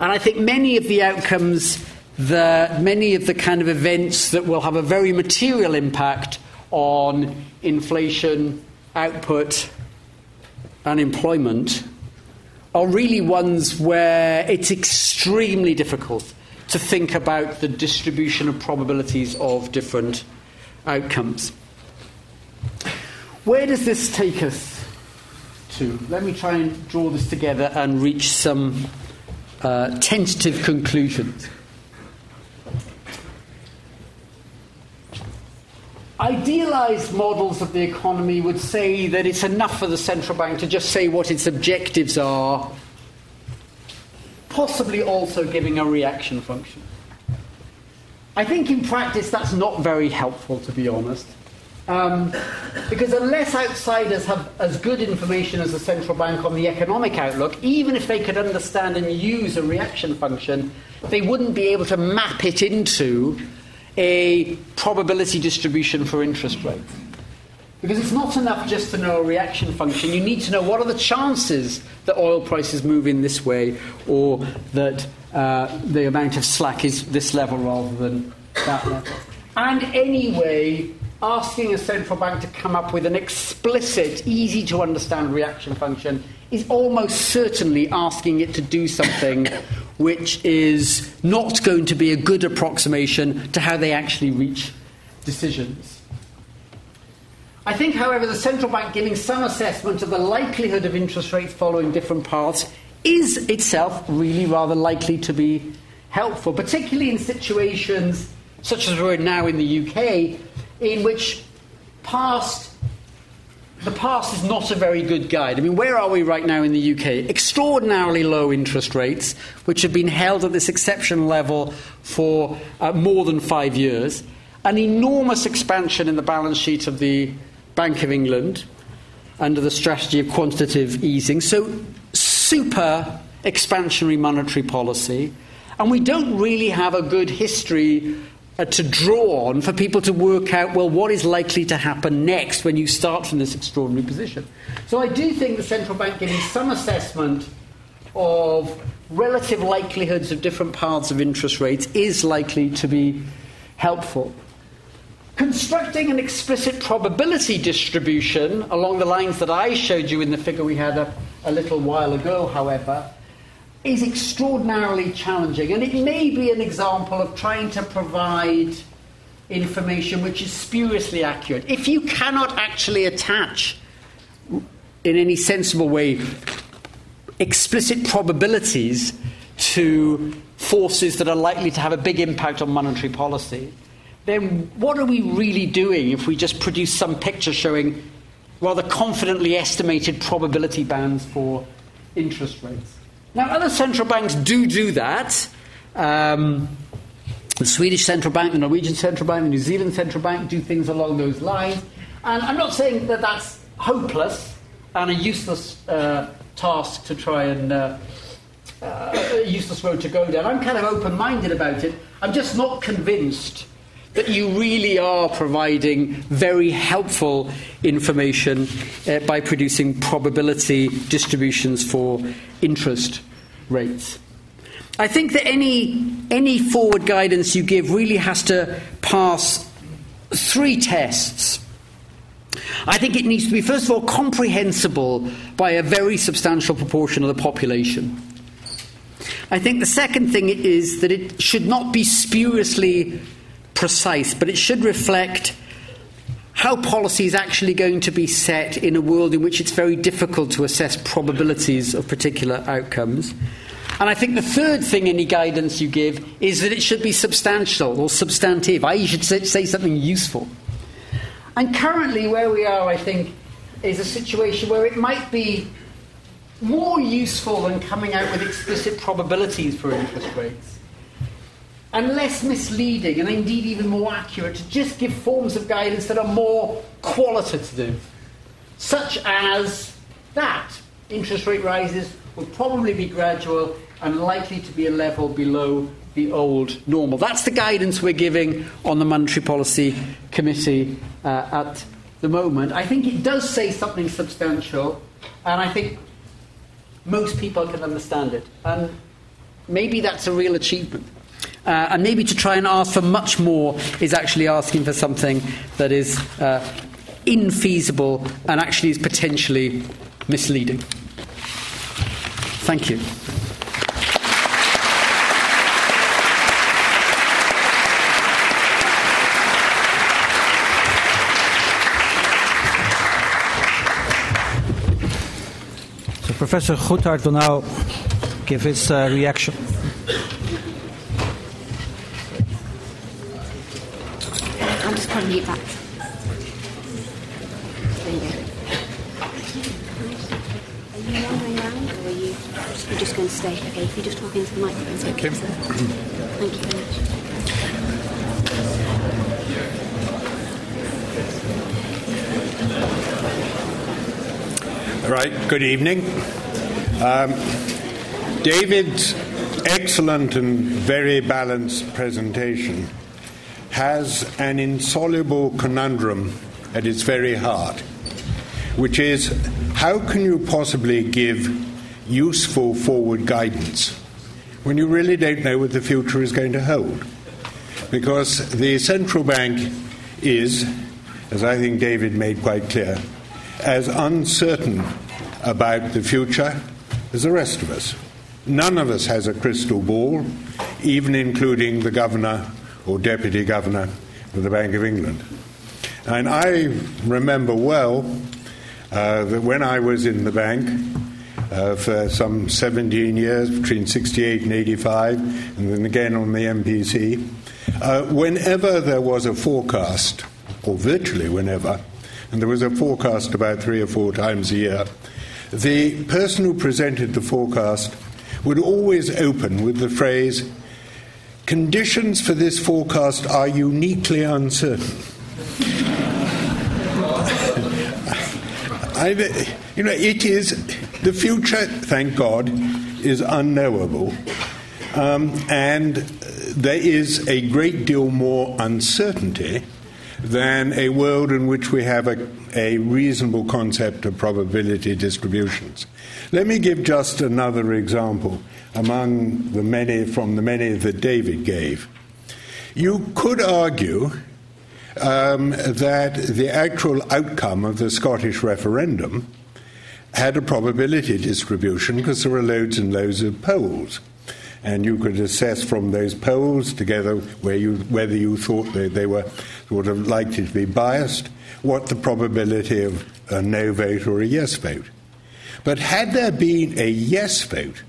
And I think many of the outcomes, the, many of the kind of events that will have a very material impact on inflation, output, unemployment are really ones where it's extremely difficult to think about the distribution of probabilities of different outcomes. Where does this take us to? Let me try and draw this together and reach some uh, tentative conclusions. Idealized models of the economy would say that it's enough for the central bank to just say what its objectives are, possibly also giving a reaction function. I think in practice that's not very helpful, to be honest. Um, because unless outsiders have as good information as the central bank on the economic outlook, even if they could understand and use a reaction function, they wouldn't be able to map it into a probability distribution for interest rates. Because it's not enough just to know a reaction function. You need to know what are the chances that oil prices move in this way or that uh, the amount of slack is this level rather than that level. And anyway, asking a central bank to come up with an explicit, easy to understand reaction function is almost certainly asking it to do something which is not going to be a good approximation to how they actually reach decisions. I think, however, the central bank giving some assessment of the likelihood of interest rates following different paths is itself really rather likely to be helpful, particularly in situations such as we're in now in the UK, in which past the past is not a very good guide. I mean, where are we right now in the UK? Extraordinarily low interest rates, which have been held at this exceptional level for uh, more than five years. An enormous expansion in the balance sheet of the Bank of England under the strategy of quantitative easing. So, super expansionary monetary policy. And we don't really have a good history Uh, to draw on for people to work out, well, what is likely to happen next when you start from this extraordinary position. So I do think the central bank giving some assessment of relative likelihoods of different paths of interest rates is likely to be helpful. constructing an explicit probability distribution along the lines that I showed you in the figure we had a, a little while ago, however, is extraordinarily challenging. And it may be an example of trying to provide information which is spuriously accurate. If you cannot actually attach, in any sensible way, explicit probabilities to forces that are likely to have a big impact on monetary policy, then what are we really doing if we just produce some picture showing rather confidently estimated probability bands for interest rates? Now, other central banks do do that. Um, the Swedish central bank, the Norwegian central bank, the New Zealand central bank do things along those lines. And I'm not saying that that's hopeless and a useless uh, task to try and uh, uh, useless road to go down. I'm kind of open minded about it. I'm just not convinced that you really are providing very helpful information uh, by producing probability distributions for interest rates. I think that any, any forward guidance you give really has to pass three tests. I think it needs to be, first of all, comprehensible by a very substantial proportion of the population. I think the second thing is that it should not be spuriously precise, but it should reflect how policy is actually going to be set in a world in which it's very difficult to assess probabilities of particular outcomes. And I think the third thing any guidance you give is that it should be substantial or substantive, you should say something useful. And currently, where we are, I think, is a situation where it might be more useful than coming out with explicit probabilities for interest rates, and less misleading, and indeed even more accurate, to just give forms of guidance that are more qualitative, such as that interest rate rises will probably be gradual and likely to be a level below the old normal. That's the guidance we're giving on the Monetary Policy Committee uh, at the moment. I think it does say something substantial, and I think most people can understand it. And maybe that's a real achievement. Uh, and maybe to try and ask for much more is actually asking for something that is uh, infeasible and actually is potentially misleading. Thank you. So Professor Goodhart will now give his uh, reaction. I'm just putting it back. There you go. Are you wandering around or are you you're just going to stay? Okay, if you just talk into the microphone. Thank you. Thank you very much. All right, good evening. Um, David's excellent and very balanced presentation has an insoluble conundrum at its very heart, which is how can you possibly give useful forward guidance when you really don't know what the future is going to hold? Because the central bank is, as I think David made quite clear, as uncertain about the future as the rest of us. None of us has a crystal ball, even including the governor or deputy governor of the Bank of England. And I remember well uh, that when I was in the bank uh, for some 17 years, between 68 and 85, and then again on the MPC, uh, whenever there was a forecast, or virtually whenever, and there was a forecast about three or four times a year, the person who presented the forecast would always open with the phrase, Conditions for this forecast are uniquely uncertain. I, you know, it is, the future, thank God, is unknowable. Um, and there is a great deal more uncertainty than a world in which we have a, a reasonable concept of probability distributions. Let me give just another example among the many from the many that David gave. You could argue um, that the actual outcome of the Scottish referendum had a probability distribution because there were loads and loads of polls. And you could assess from those polls together where you, whether you thought they, they were sort of likely to be biased, what the probability of a no vote or a yes vote. But had there been a yes vote,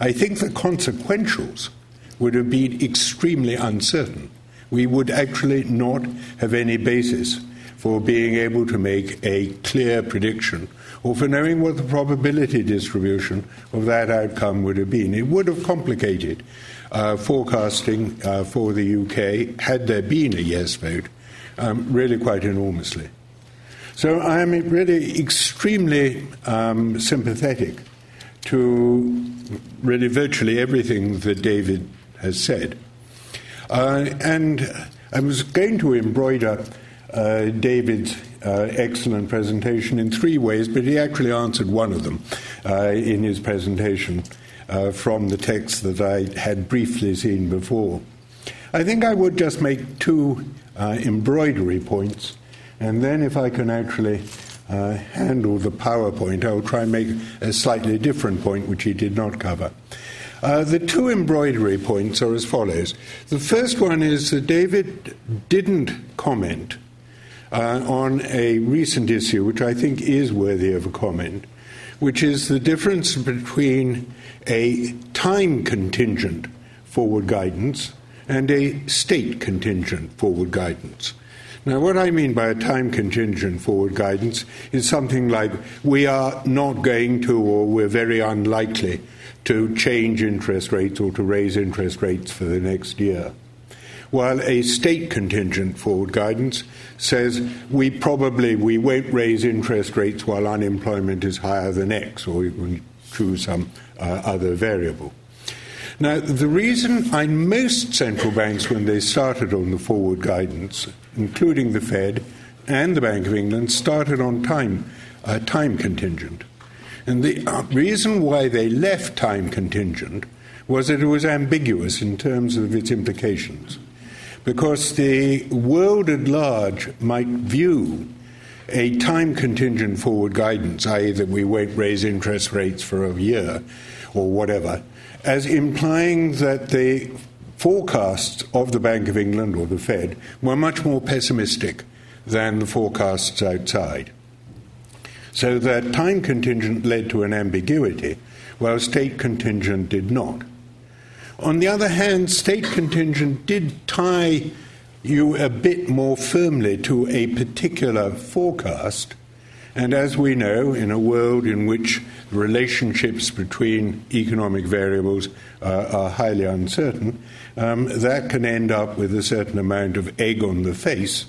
I think the consequentials would have been extremely uncertain. We would actually not have any basis for being able to make a clear prediction or for knowing what the probability distribution of that outcome would have been. It would have complicated uh, forecasting uh, for the UK had there been a yes vote um, really quite enormously. So I am really extremely um, sympathetic to really virtually everything that David has said. Uh, and I was going to embroider uh, David's uh, excellent presentation in three ways, but he actually answered one of them uh, in his presentation uh, from the text that I had briefly seen before. I think I would just make two uh, embroidery points, and then if I can actually uh, handle the PowerPoint, I'll try and make a slightly different point which he did not cover. Uh, the two embroidery points are as follows. The first one is that David didn't comment uh, on a recent issue, which I think is worthy of a comment, which is the difference between a time contingent forward guidance and a state contingent forward guidance. Now, what I mean by a time contingent forward guidance is something like we are not going to, or we're very unlikely to change interest rates or to raise interest rates for the next year while a state contingent forward guidance says we probably we won't raise interest rates while unemployment is higher than X, or you can choose some uh, other variable. Now, the reason I most central banks, when they started on the forward guidance, including the Fed and the Bank of England, started on time, uh, time contingent. And the uh, reason why they left time contingent was that it was ambiguous in terms of its implications because the world at large might view a time contingent forward guidance, i.e., that we won't raise interest rates for a year or whatever, as implying that the forecasts of the Bank of England or the Fed were much more pessimistic than the forecasts outside. So that time contingent led to an ambiguity, while state contingent did not. On the other hand, state contingent did tie you a bit more firmly to a particular forecast. And as we know, in a world in which relationships between economic variables uh, are highly uncertain, um, that can end up with a certain amount of egg on the face,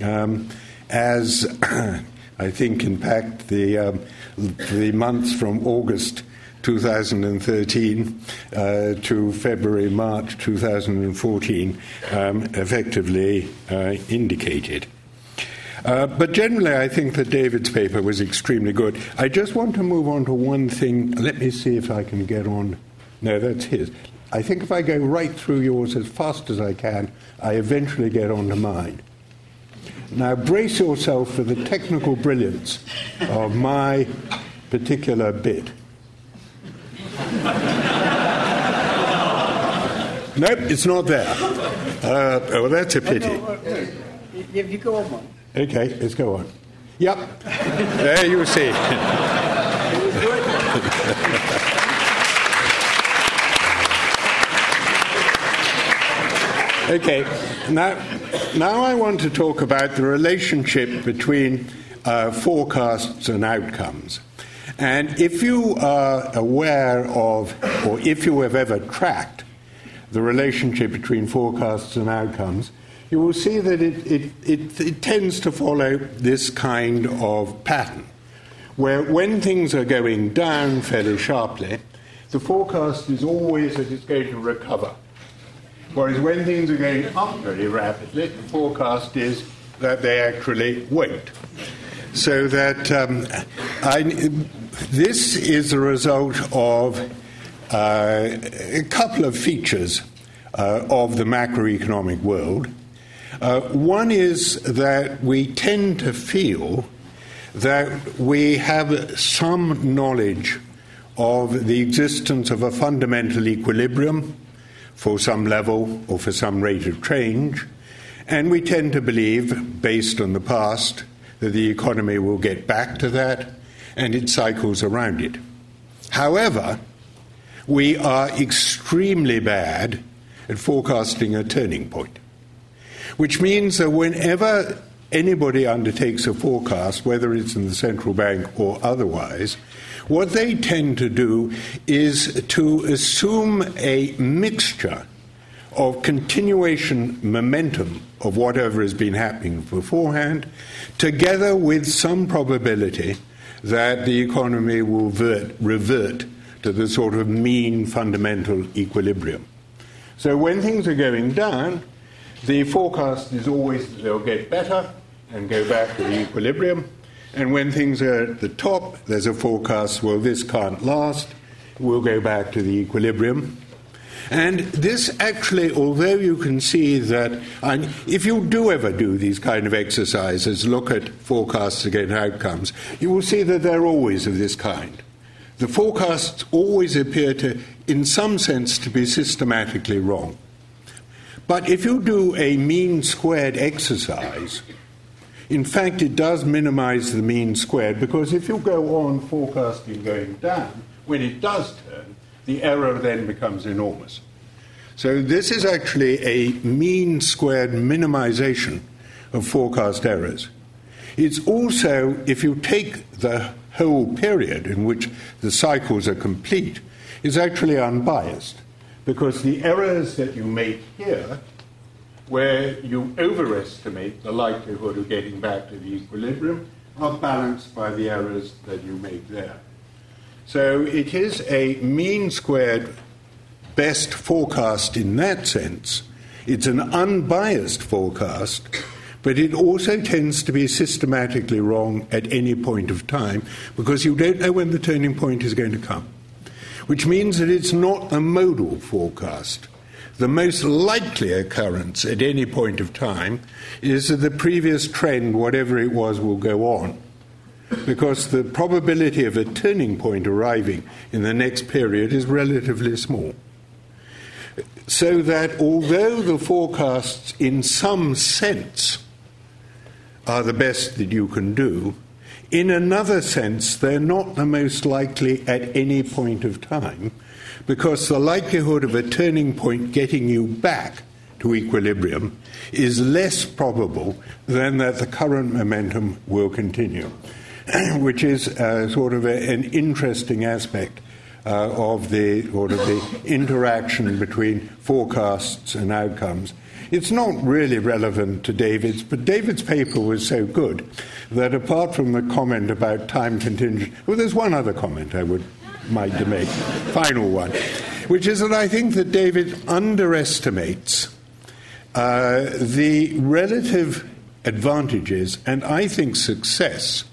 um, as I think, in fact, the, um, the months from August 2013 uh, to February, March 2014 um, effectively uh, indicated. Uh, but generally, I think that David's paper was extremely good. I just want to move on to one thing. Let me see if I can get on. No, that's his. I think if I go right through yours as fast as I can, I eventually get on to mine. Now, brace yourself for the technical brilliance of my particular bit. nope, it's not there. Uh, oh, that's a pity. If you go on one. Okay, let's go on. Yep. there you see. okay, now, now I want to talk about the relationship between uh, forecasts and outcomes. And if you are aware of, or if you have ever tracked the relationship between forecasts and outcomes, you will see that it, it, it, it tends to follow this kind of pattern, where when things are going down fairly sharply, the forecast is always that it's going to recover. Whereas when things are going up very rapidly, the forecast is that they actually won't. So that um, I, this is the result of uh, a couple of features uh, of the macroeconomic world. Uh, one is that we tend to feel that we have some knowledge of the existence of a fundamental equilibrium for some level or for some rate of change, and we tend to believe, based on the past, that the economy will get back to that and it cycles around it. However, we are extremely bad at forecasting a turning point, which means that whenever anybody undertakes a forecast, whether it's in the central bank or otherwise, what they tend to do is to assume a mixture of continuation momentum of whatever has been happening beforehand, together with some probability that the economy will vert, revert to the sort of mean fundamental equilibrium. So when things are going down, the forecast is always that they'll get better and go back to the equilibrium. And when things are at the top, there's a forecast, well, this can't last, we'll go back to the equilibrium. And this actually, although you can see that, and if you do ever do these kind of exercises, look at forecasts against outcomes, you will see that they're always of this kind. The forecasts always appear to, in some sense, to be systematically wrong. But if you do a mean squared exercise, in fact, it does minimize the mean squared because if you go on forecasting going down, when it does turn, the error then becomes enormous. So this is actually a mean squared minimization of forecast errors. It's also, if you take the whole period in which the cycles are complete, is actually unbiased because the errors that you make here, where you overestimate the likelihood of getting back to the equilibrium, are balanced by the errors that you make there. So it is a mean squared best forecast in that sense. It's an unbiased forecast, but it also tends to be systematically wrong at any point of time because you don't know when the turning point is going to come, which means that it's not a modal forecast. The most likely occurrence at any point of time is that the previous trend, whatever it was, will go on because the probability of a turning point arriving in the next period is relatively small. So that although the forecasts, in some sense, are the best that you can do, in another sense, they're not the most likely at any point of time because the likelihood of a turning point getting you back to equilibrium is less probable than that the current momentum will continue. which is uh, sort of a, an interesting aspect uh, of the sort of the interaction between forecasts and outcomes. It's not really relevant to David's, but David's paper was so good that apart from the comment about time contingent, well, there's one other comment I would like to make, final one, which is that I think that David underestimates uh, the relative advantages and I think success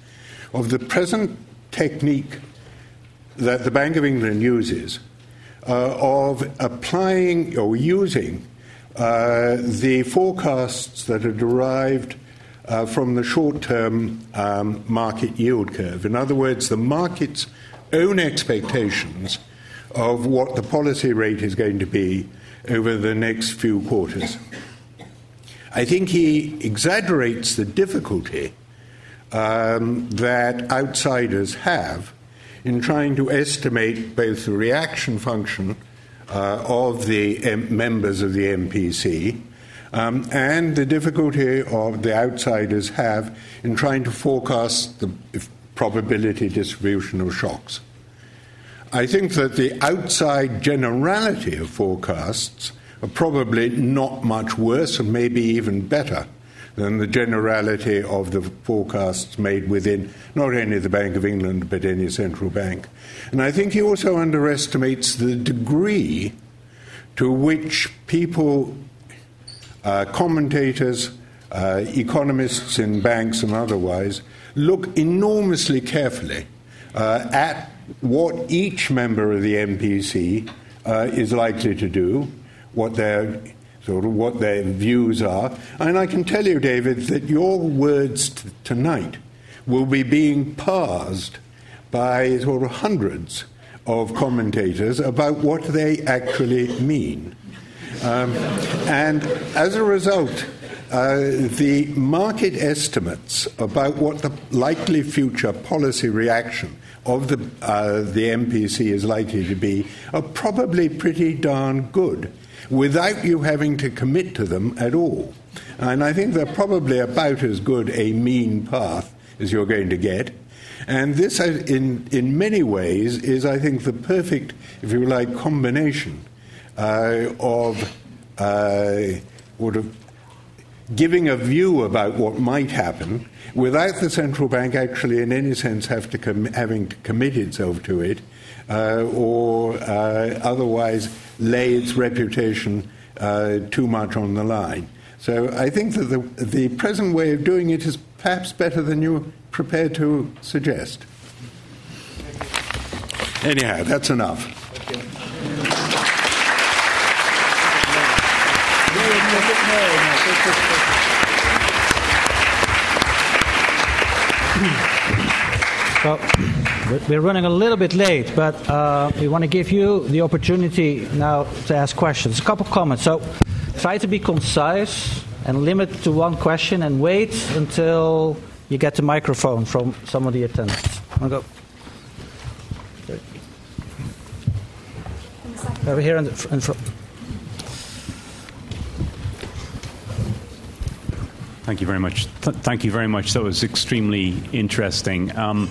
of the present technique that the Bank of England uses uh, of applying or using uh, the forecasts that are derived uh, from the short term um, market yield curve. In other words, the market's own expectations of what the policy rate is going to be over the next few quarters. I think he exaggerates the difficulty um, that outsiders have in trying to estimate both the reaction function uh, of the M- members of the MPC um, and the difficulty of the outsiders have in trying to forecast the probability distribution of shocks. I think that the outside generality of forecasts are probably not much worse and maybe even better than the generality of the forecasts made within not only the Bank of England but any central bank. And I think he also underestimates the degree to which people, uh, commentators, uh, economists in banks and otherwise, look enormously carefully uh, at what each member of the MPC uh, is likely to do, what their sort of what their views are. And I can tell you, David, that your words t- tonight will be being parsed by sort of hundreds of commentators about what they actually mean. Um, and as a result, uh, the market estimates about what the likely future policy reaction of the, uh, the MPC is likely to be are probably pretty darn good without you having to commit to them at all. And I think they're probably about as good a mean path as you're going to get. And this, uh, in, in many ways, is, I think, the perfect, if you like, combination uh, of uh, sort of giving a view about what might happen without the central bank actually, in any sense, to com- having to commit itself to it uh, or uh, otherwise lay its reputation uh, too much on the line. So I think that the, the present way of doing it is perhaps better than you're prepared to suggest. Anyhow, that's enough. Well, we're running a little bit late, but uh, we want to give you the opportunity now to ask questions. A couple of comments. So try to be concise and limit to one question and wait until you get the microphone from some of the attendants. I'll go. Over here in, the, in front. Thank you very much. Th- thank you very much. That was extremely interesting. Um,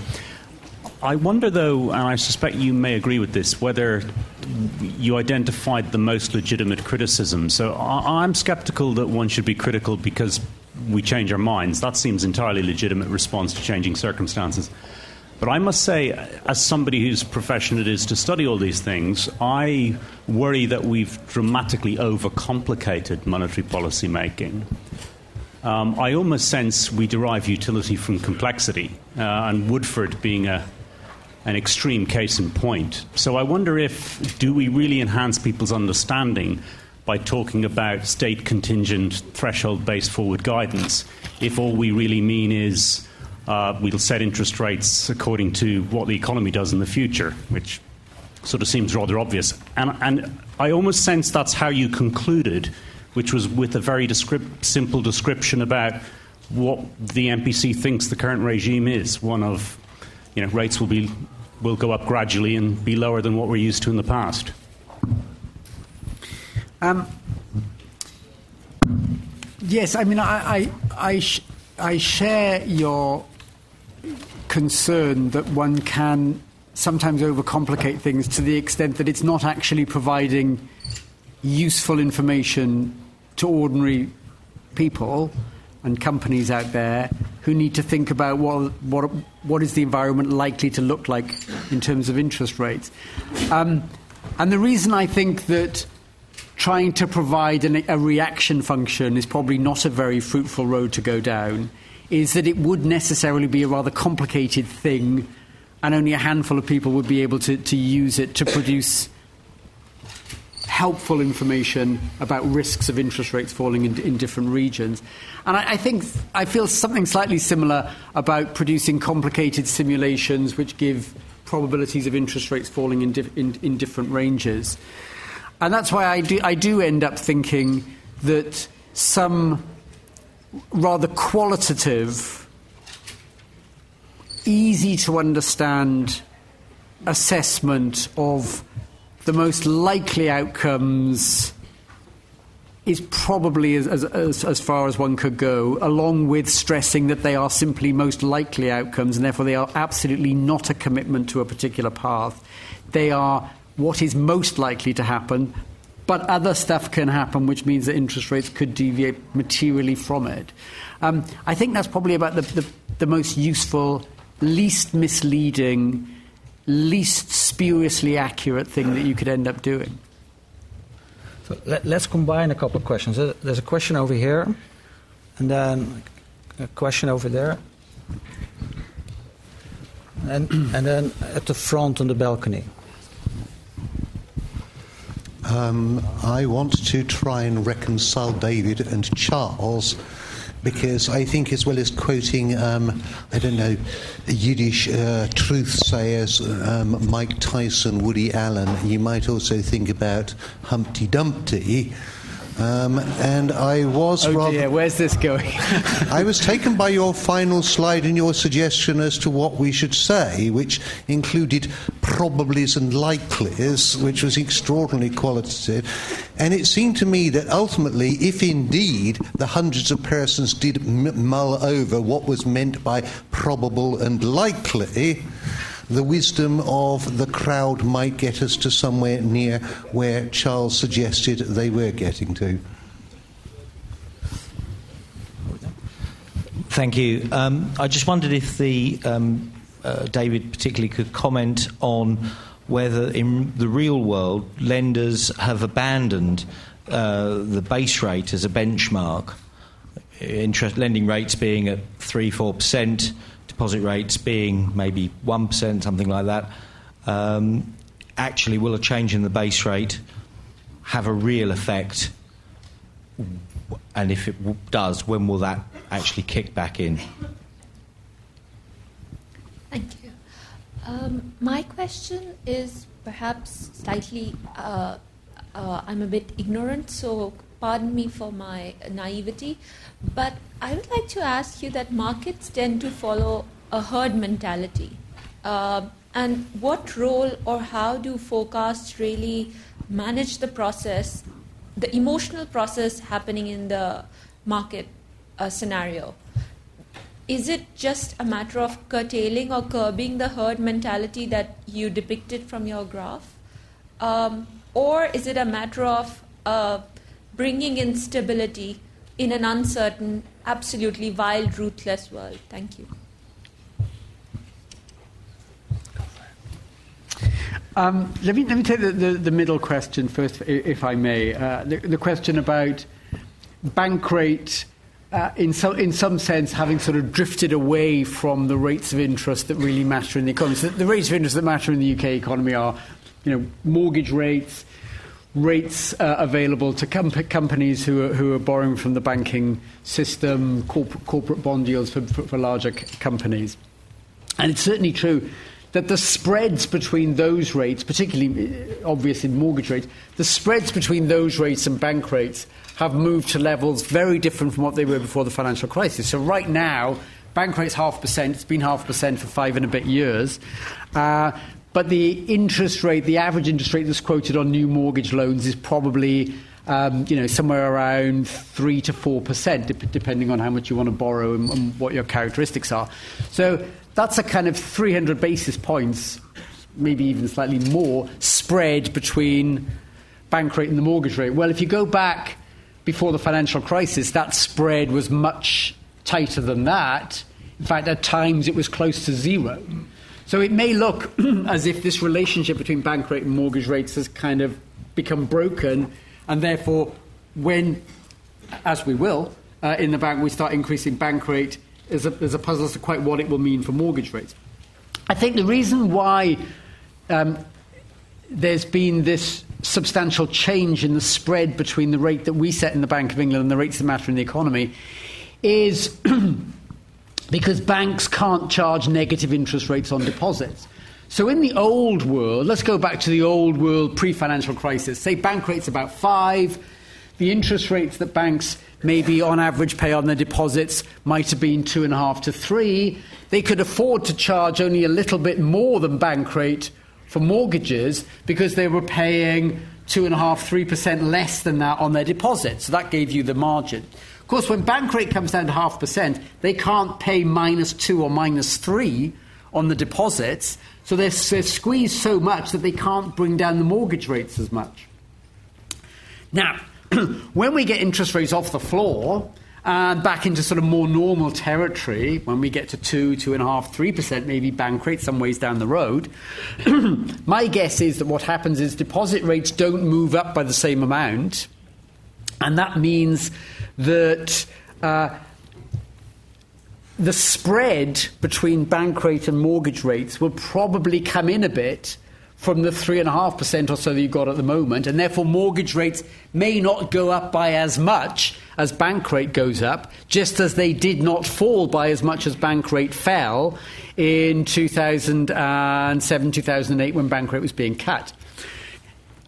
I wonder, though, and I suspect you may agree with this, whether you identified the most legitimate criticism. So I- I'm skeptical that one should be critical because we change our minds. That seems entirely legitimate response to changing circumstances. But I must say, as somebody whose profession it is to study all these things, I worry that we've dramatically overcomplicated monetary policy making. Um, I almost sense we derive utility from complexity, uh, and Woodford being a, an extreme case in point. So I wonder if do we really enhance people's understanding by talking about state contingent threshold based forward guidance if all we really mean is uh, we'll set interest rates according to what the economy does in the future, which sort of seems rather obvious. And, and I almost sense that's how you concluded which was with a very descript- simple description about what the MPC thinks the current regime is one of, you know, rates will, be, will go up gradually and be lower than what we're used to in the past. Um, yes, I mean, I, I, I, sh- I share your concern that one can sometimes overcomplicate things to the extent that it's not actually providing useful information to ordinary people and companies out there who need to think about what, what, what is the environment likely to look like in terms of interest rates. Um, and the reason I think that trying to provide an, a reaction function is probably not a very fruitful road to go down is that it would necessarily be a rather complicated thing and only a handful of people would be able to, to use it to produce helpful information about risks of interest rates falling in, in different regions. And I, I, think I feel something slightly similar about producing complicated simulations which give probabilities of interest rates falling in, in, in different ranges. And that's why I do, I do end up thinking that some rather qualitative, easy to understand assessment of the most likely outcomes is probably as, as, as, far as one could go, along with stressing that they are simply most likely outcomes and therefore they are absolutely not a commitment to a particular path. They are what is most likely to happen, but other stuff can happen, which means that interest rates could deviate materially from it. Um, I think that's probably about the, the, the most useful, least misleading least spuriously accurate thing that you could end up doing? So let, us combine a couple of questions. There's a question over here, and then a question over there, and, and then at the front on the balcony. Um, I want to try and reconcile David and Charles because I think, as well as quoting, um, I don't know, Yiddish uh, truth sayers, um, Mike Tyson, Woody Allen, you might also think about Humpty Dumpty. Um, and I was oh rather. Dear, where's this going? I was taken by your final slide and your suggestion as to what we should say, which included probablys and likelies, which was extraordinarily qualitative. And it seemed to me that ultimately, if indeed the hundreds of persons did m- mull over what was meant by probable and likely, the wisdom of the crowd might get us to somewhere near where Charles suggested they were getting to. Thank you. Um, I just wondered if the um, uh, David particularly could comment on whether in the real world lenders have abandoned uh, the base rate as a benchmark, interest lending rates being at three four percent deposit rates being maybe 1%, something like that, um, actually will a change in the base rate have a real effect? And if it does, when will that actually kick back in? Thank you. Um, my question is perhaps slightly, uh, uh, I'm a bit ignorant, so pardon me for my naivety, but I would like to ask you that markets tend to follow a herd mentality. Uh, and what role or how do forecasts really manage the process, the emotional process happening in the market uh, scenario? Is it just a matter of curtailing or curbing the herd mentality that you depicted from your graph? Um, or is it a matter of uh, bringing in stability in an uncertain, absolutely wild, ruthless world? Thank you. Um, let, me, let me take the, the, the, middle question first, if I may. Uh, the, the, question about bank rate, uh, in, so, in some sense, having sort of drifted away from the rates of interest that really matter in the economy. So the rates of interest that matter in the UK economy are, you know, mortgage rates, rates uh, available to com- companies who are, who are borrowing from the banking system, corporate, corporate bond yields for, for, for larger c- companies. And it's certainly true that the spreads between those rates, particularly uh, obvious in mortgage rates, the spreads between those rates and bank rates have moved to levels very different from what they were before the financial crisis. So right now, bank rate's half percent. It's been half percent for five and a bit years. Uh, but the interest rate, the average interest rate that's quoted on new mortgage loans is probably um, you know, somewhere around 3 to 4%, depending on how much you want to borrow and, and what your characteristics are. So that's a kind of 300 basis points, maybe even slightly more, spread between bank rate and the mortgage rate. Well, if you go back before the financial crisis, that spread was much tighter than that. In fact, at times it was close to zero. So it may look as if this relationship between bank rate and mortgage rates has kind of become broken, and therefore, when, as we will, uh, in the bank, we start increasing bank rate, there's a, there's a puzzle as to quite what it will mean for mortgage rates. I think the reason why um, there's been this substantial change in the spread between the rate that we set in the Bank of England and the rates that matter in the economy is because banks can't charge negative interest rates on deposits. So, in the old world, let's go back to the old world pre financial crisis. Say bank rates about five, the interest rates that banks maybe on average pay on their deposits might have been two and a half to three. They could afford to charge only a little bit more than bank rate for mortgages because they were paying two and a half, three percent less than that on their deposits. So that gave you the margin. Of course, when bank rate comes down to half percent, they can't pay minus two or minus three on the deposits. So they're, they're squeezed so much that they can't bring down the mortgage rates as much. Now, when we get interest rates off the floor and back into sort of more normal territory, when we get to two, two and a half, three percent, maybe bank rate some ways down the road, my guess is that what happens is deposit rates don't move up by the same amount, and that means that. Uh, the spread between bank rate and mortgage rates will probably come in a bit from the 3.5% or so that you've got at the moment, and therefore mortgage rates may not go up by as much as bank rate goes up, just as they did not fall by as much as bank rate fell in 2007, 2008 when bank rate was being cut.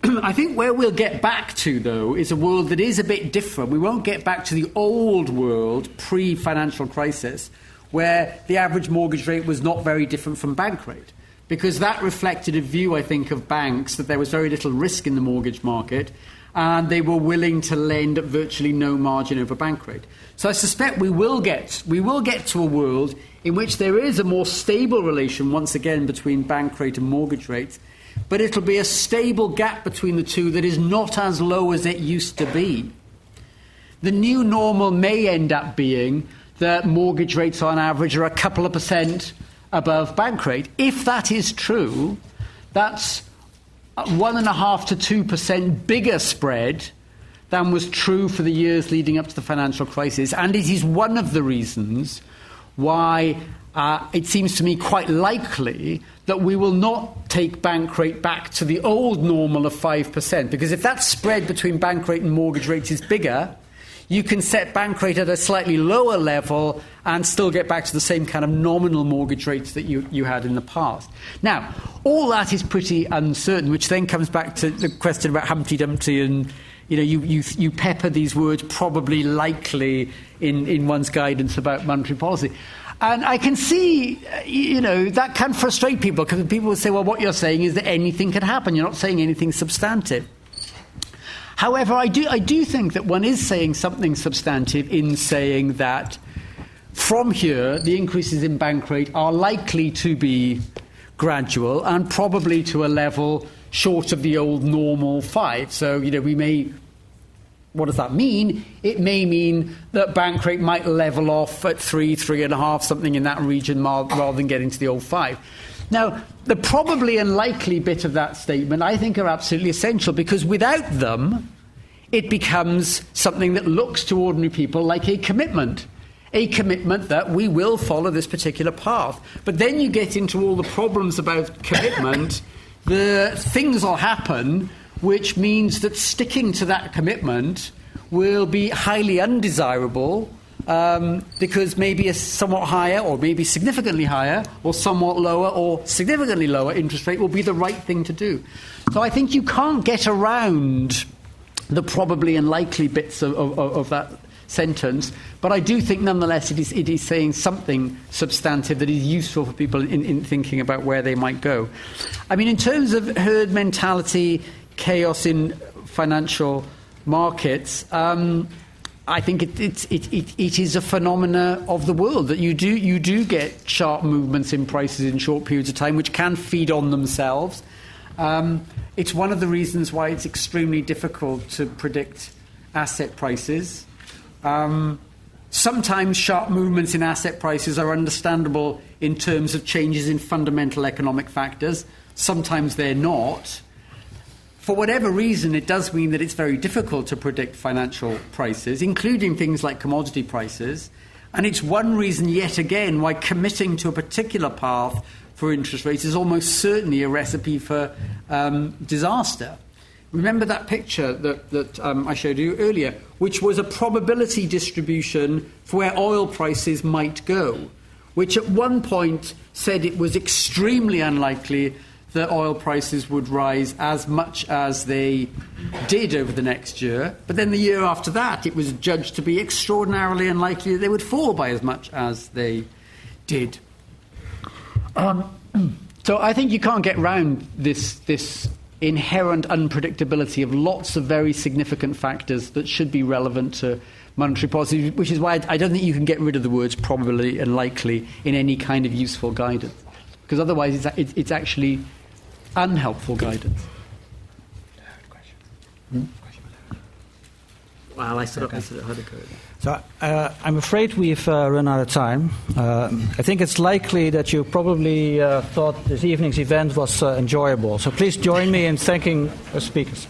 I think where we'll get back to, though, is a world that is a bit different. We won't get back to the old world pre financial crisis, where the average mortgage rate was not very different from bank rate because that reflected a view, I think, of banks that there was very little risk in the mortgage market and they were willing to lend at virtually no margin over bank rate. So I suspect we will get, we will get to a world in which there is a more stable relation, once again, between bank rate and mortgage rates, but it'll be a stable gap between the two that is not as low as it used to be. The new normal may end up being that mortgage rates on average are a couple of percent above bank rate. If that is true, that's one and a half to two percent bigger spread than was true for the years leading up to the financial crisis. And it is one of the reasons why uh, it seems to me quite likely that we will not take bank rate back to the old normal of 5%. Because if that spread between bank rate and mortgage rates is bigger, you can set bank rate at a slightly lower level and still get back to the same kind of nominal mortgage rates that you, you had in the past. Now, all that is pretty uncertain, which then comes back to the question about Humpty Dumpty and you know, you, you, you pepper these words probably likely in, in one's guidance about monetary policy. And I can see, uh, you know, that can frustrate people because people will say, well, what you're saying is that anything can happen. You're not saying anything substantive. However, I do, I do think that one is saying something substantive in saying that from here, the increases in bank rate are likely to be gradual and probably to a level short of the old normal five. So, you know, we may. What does that mean? It may mean that bank rate might level off at three, three and a half, something in that region, rather than getting to the old five. Now, the probably unlikely bit of that statement I think are absolutely essential because without them, it becomes something that looks to ordinary people like a commitment. A commitment that we will follow this particular path. But then you get into all the problems about commitment. the things will happen which means that sticking to that commitment will be highly undesirable um, because maybe a somewhat higher, or maybe significantly higher, or somewhat lower, or significantly lower interest rate will be the right thing to do. So I think you can't get around the probably and likely bits of, of, of that sentence, but I do think nonetheless it is, it is saying something substantive that is useful for people in, in thinking about where they might go. I mean, in terms of herd mentality, chaos in financial markets, um, I think it, it, it, it, is a phenomena of the world that you do, you do get sharp movements in prices in short periods of time, which can feed on themselves. Um, it's one of the reasons why it's extremely difficult to predict asset prices. Um, sometimes sharp movements in asset prices are understandable in terms of changes in fundamental economic factors. Sometimes they're not for whatever reason, it does mean that it's very difficult to predict financial prices, including things like commodity prices. And it's one reason, yet again, why committing to a particular path for interest rates is almost certainly a recipe for um, disaster. Remember that picture that, that um, I showed you earlier, which was a probability distribution for where oil prices might go, which at one point said it was extremely unlikely that oil prices would rise as much as they did over the next year. But then the year after that, it was judged to be extraordinarily unlikely that they would fall by as much as they did. Um, so I think you can't get round this, this inherent unpredictability of lots of very significant factors that should be relevant to monetary policy, which is why I don't think you can get rid of the words probably and likely in any kind of useful guidance. Because otherwise, it's, it's actually unhelpful guidance. Hmm? Well, I sort of, okay. I sort of had to go. So uh, I'm afraid we've uh, run out of time. Uh, I think it's likely that you probably uh, thought this evening's event was uh, enjoyable. So please join me in thanking the speakers.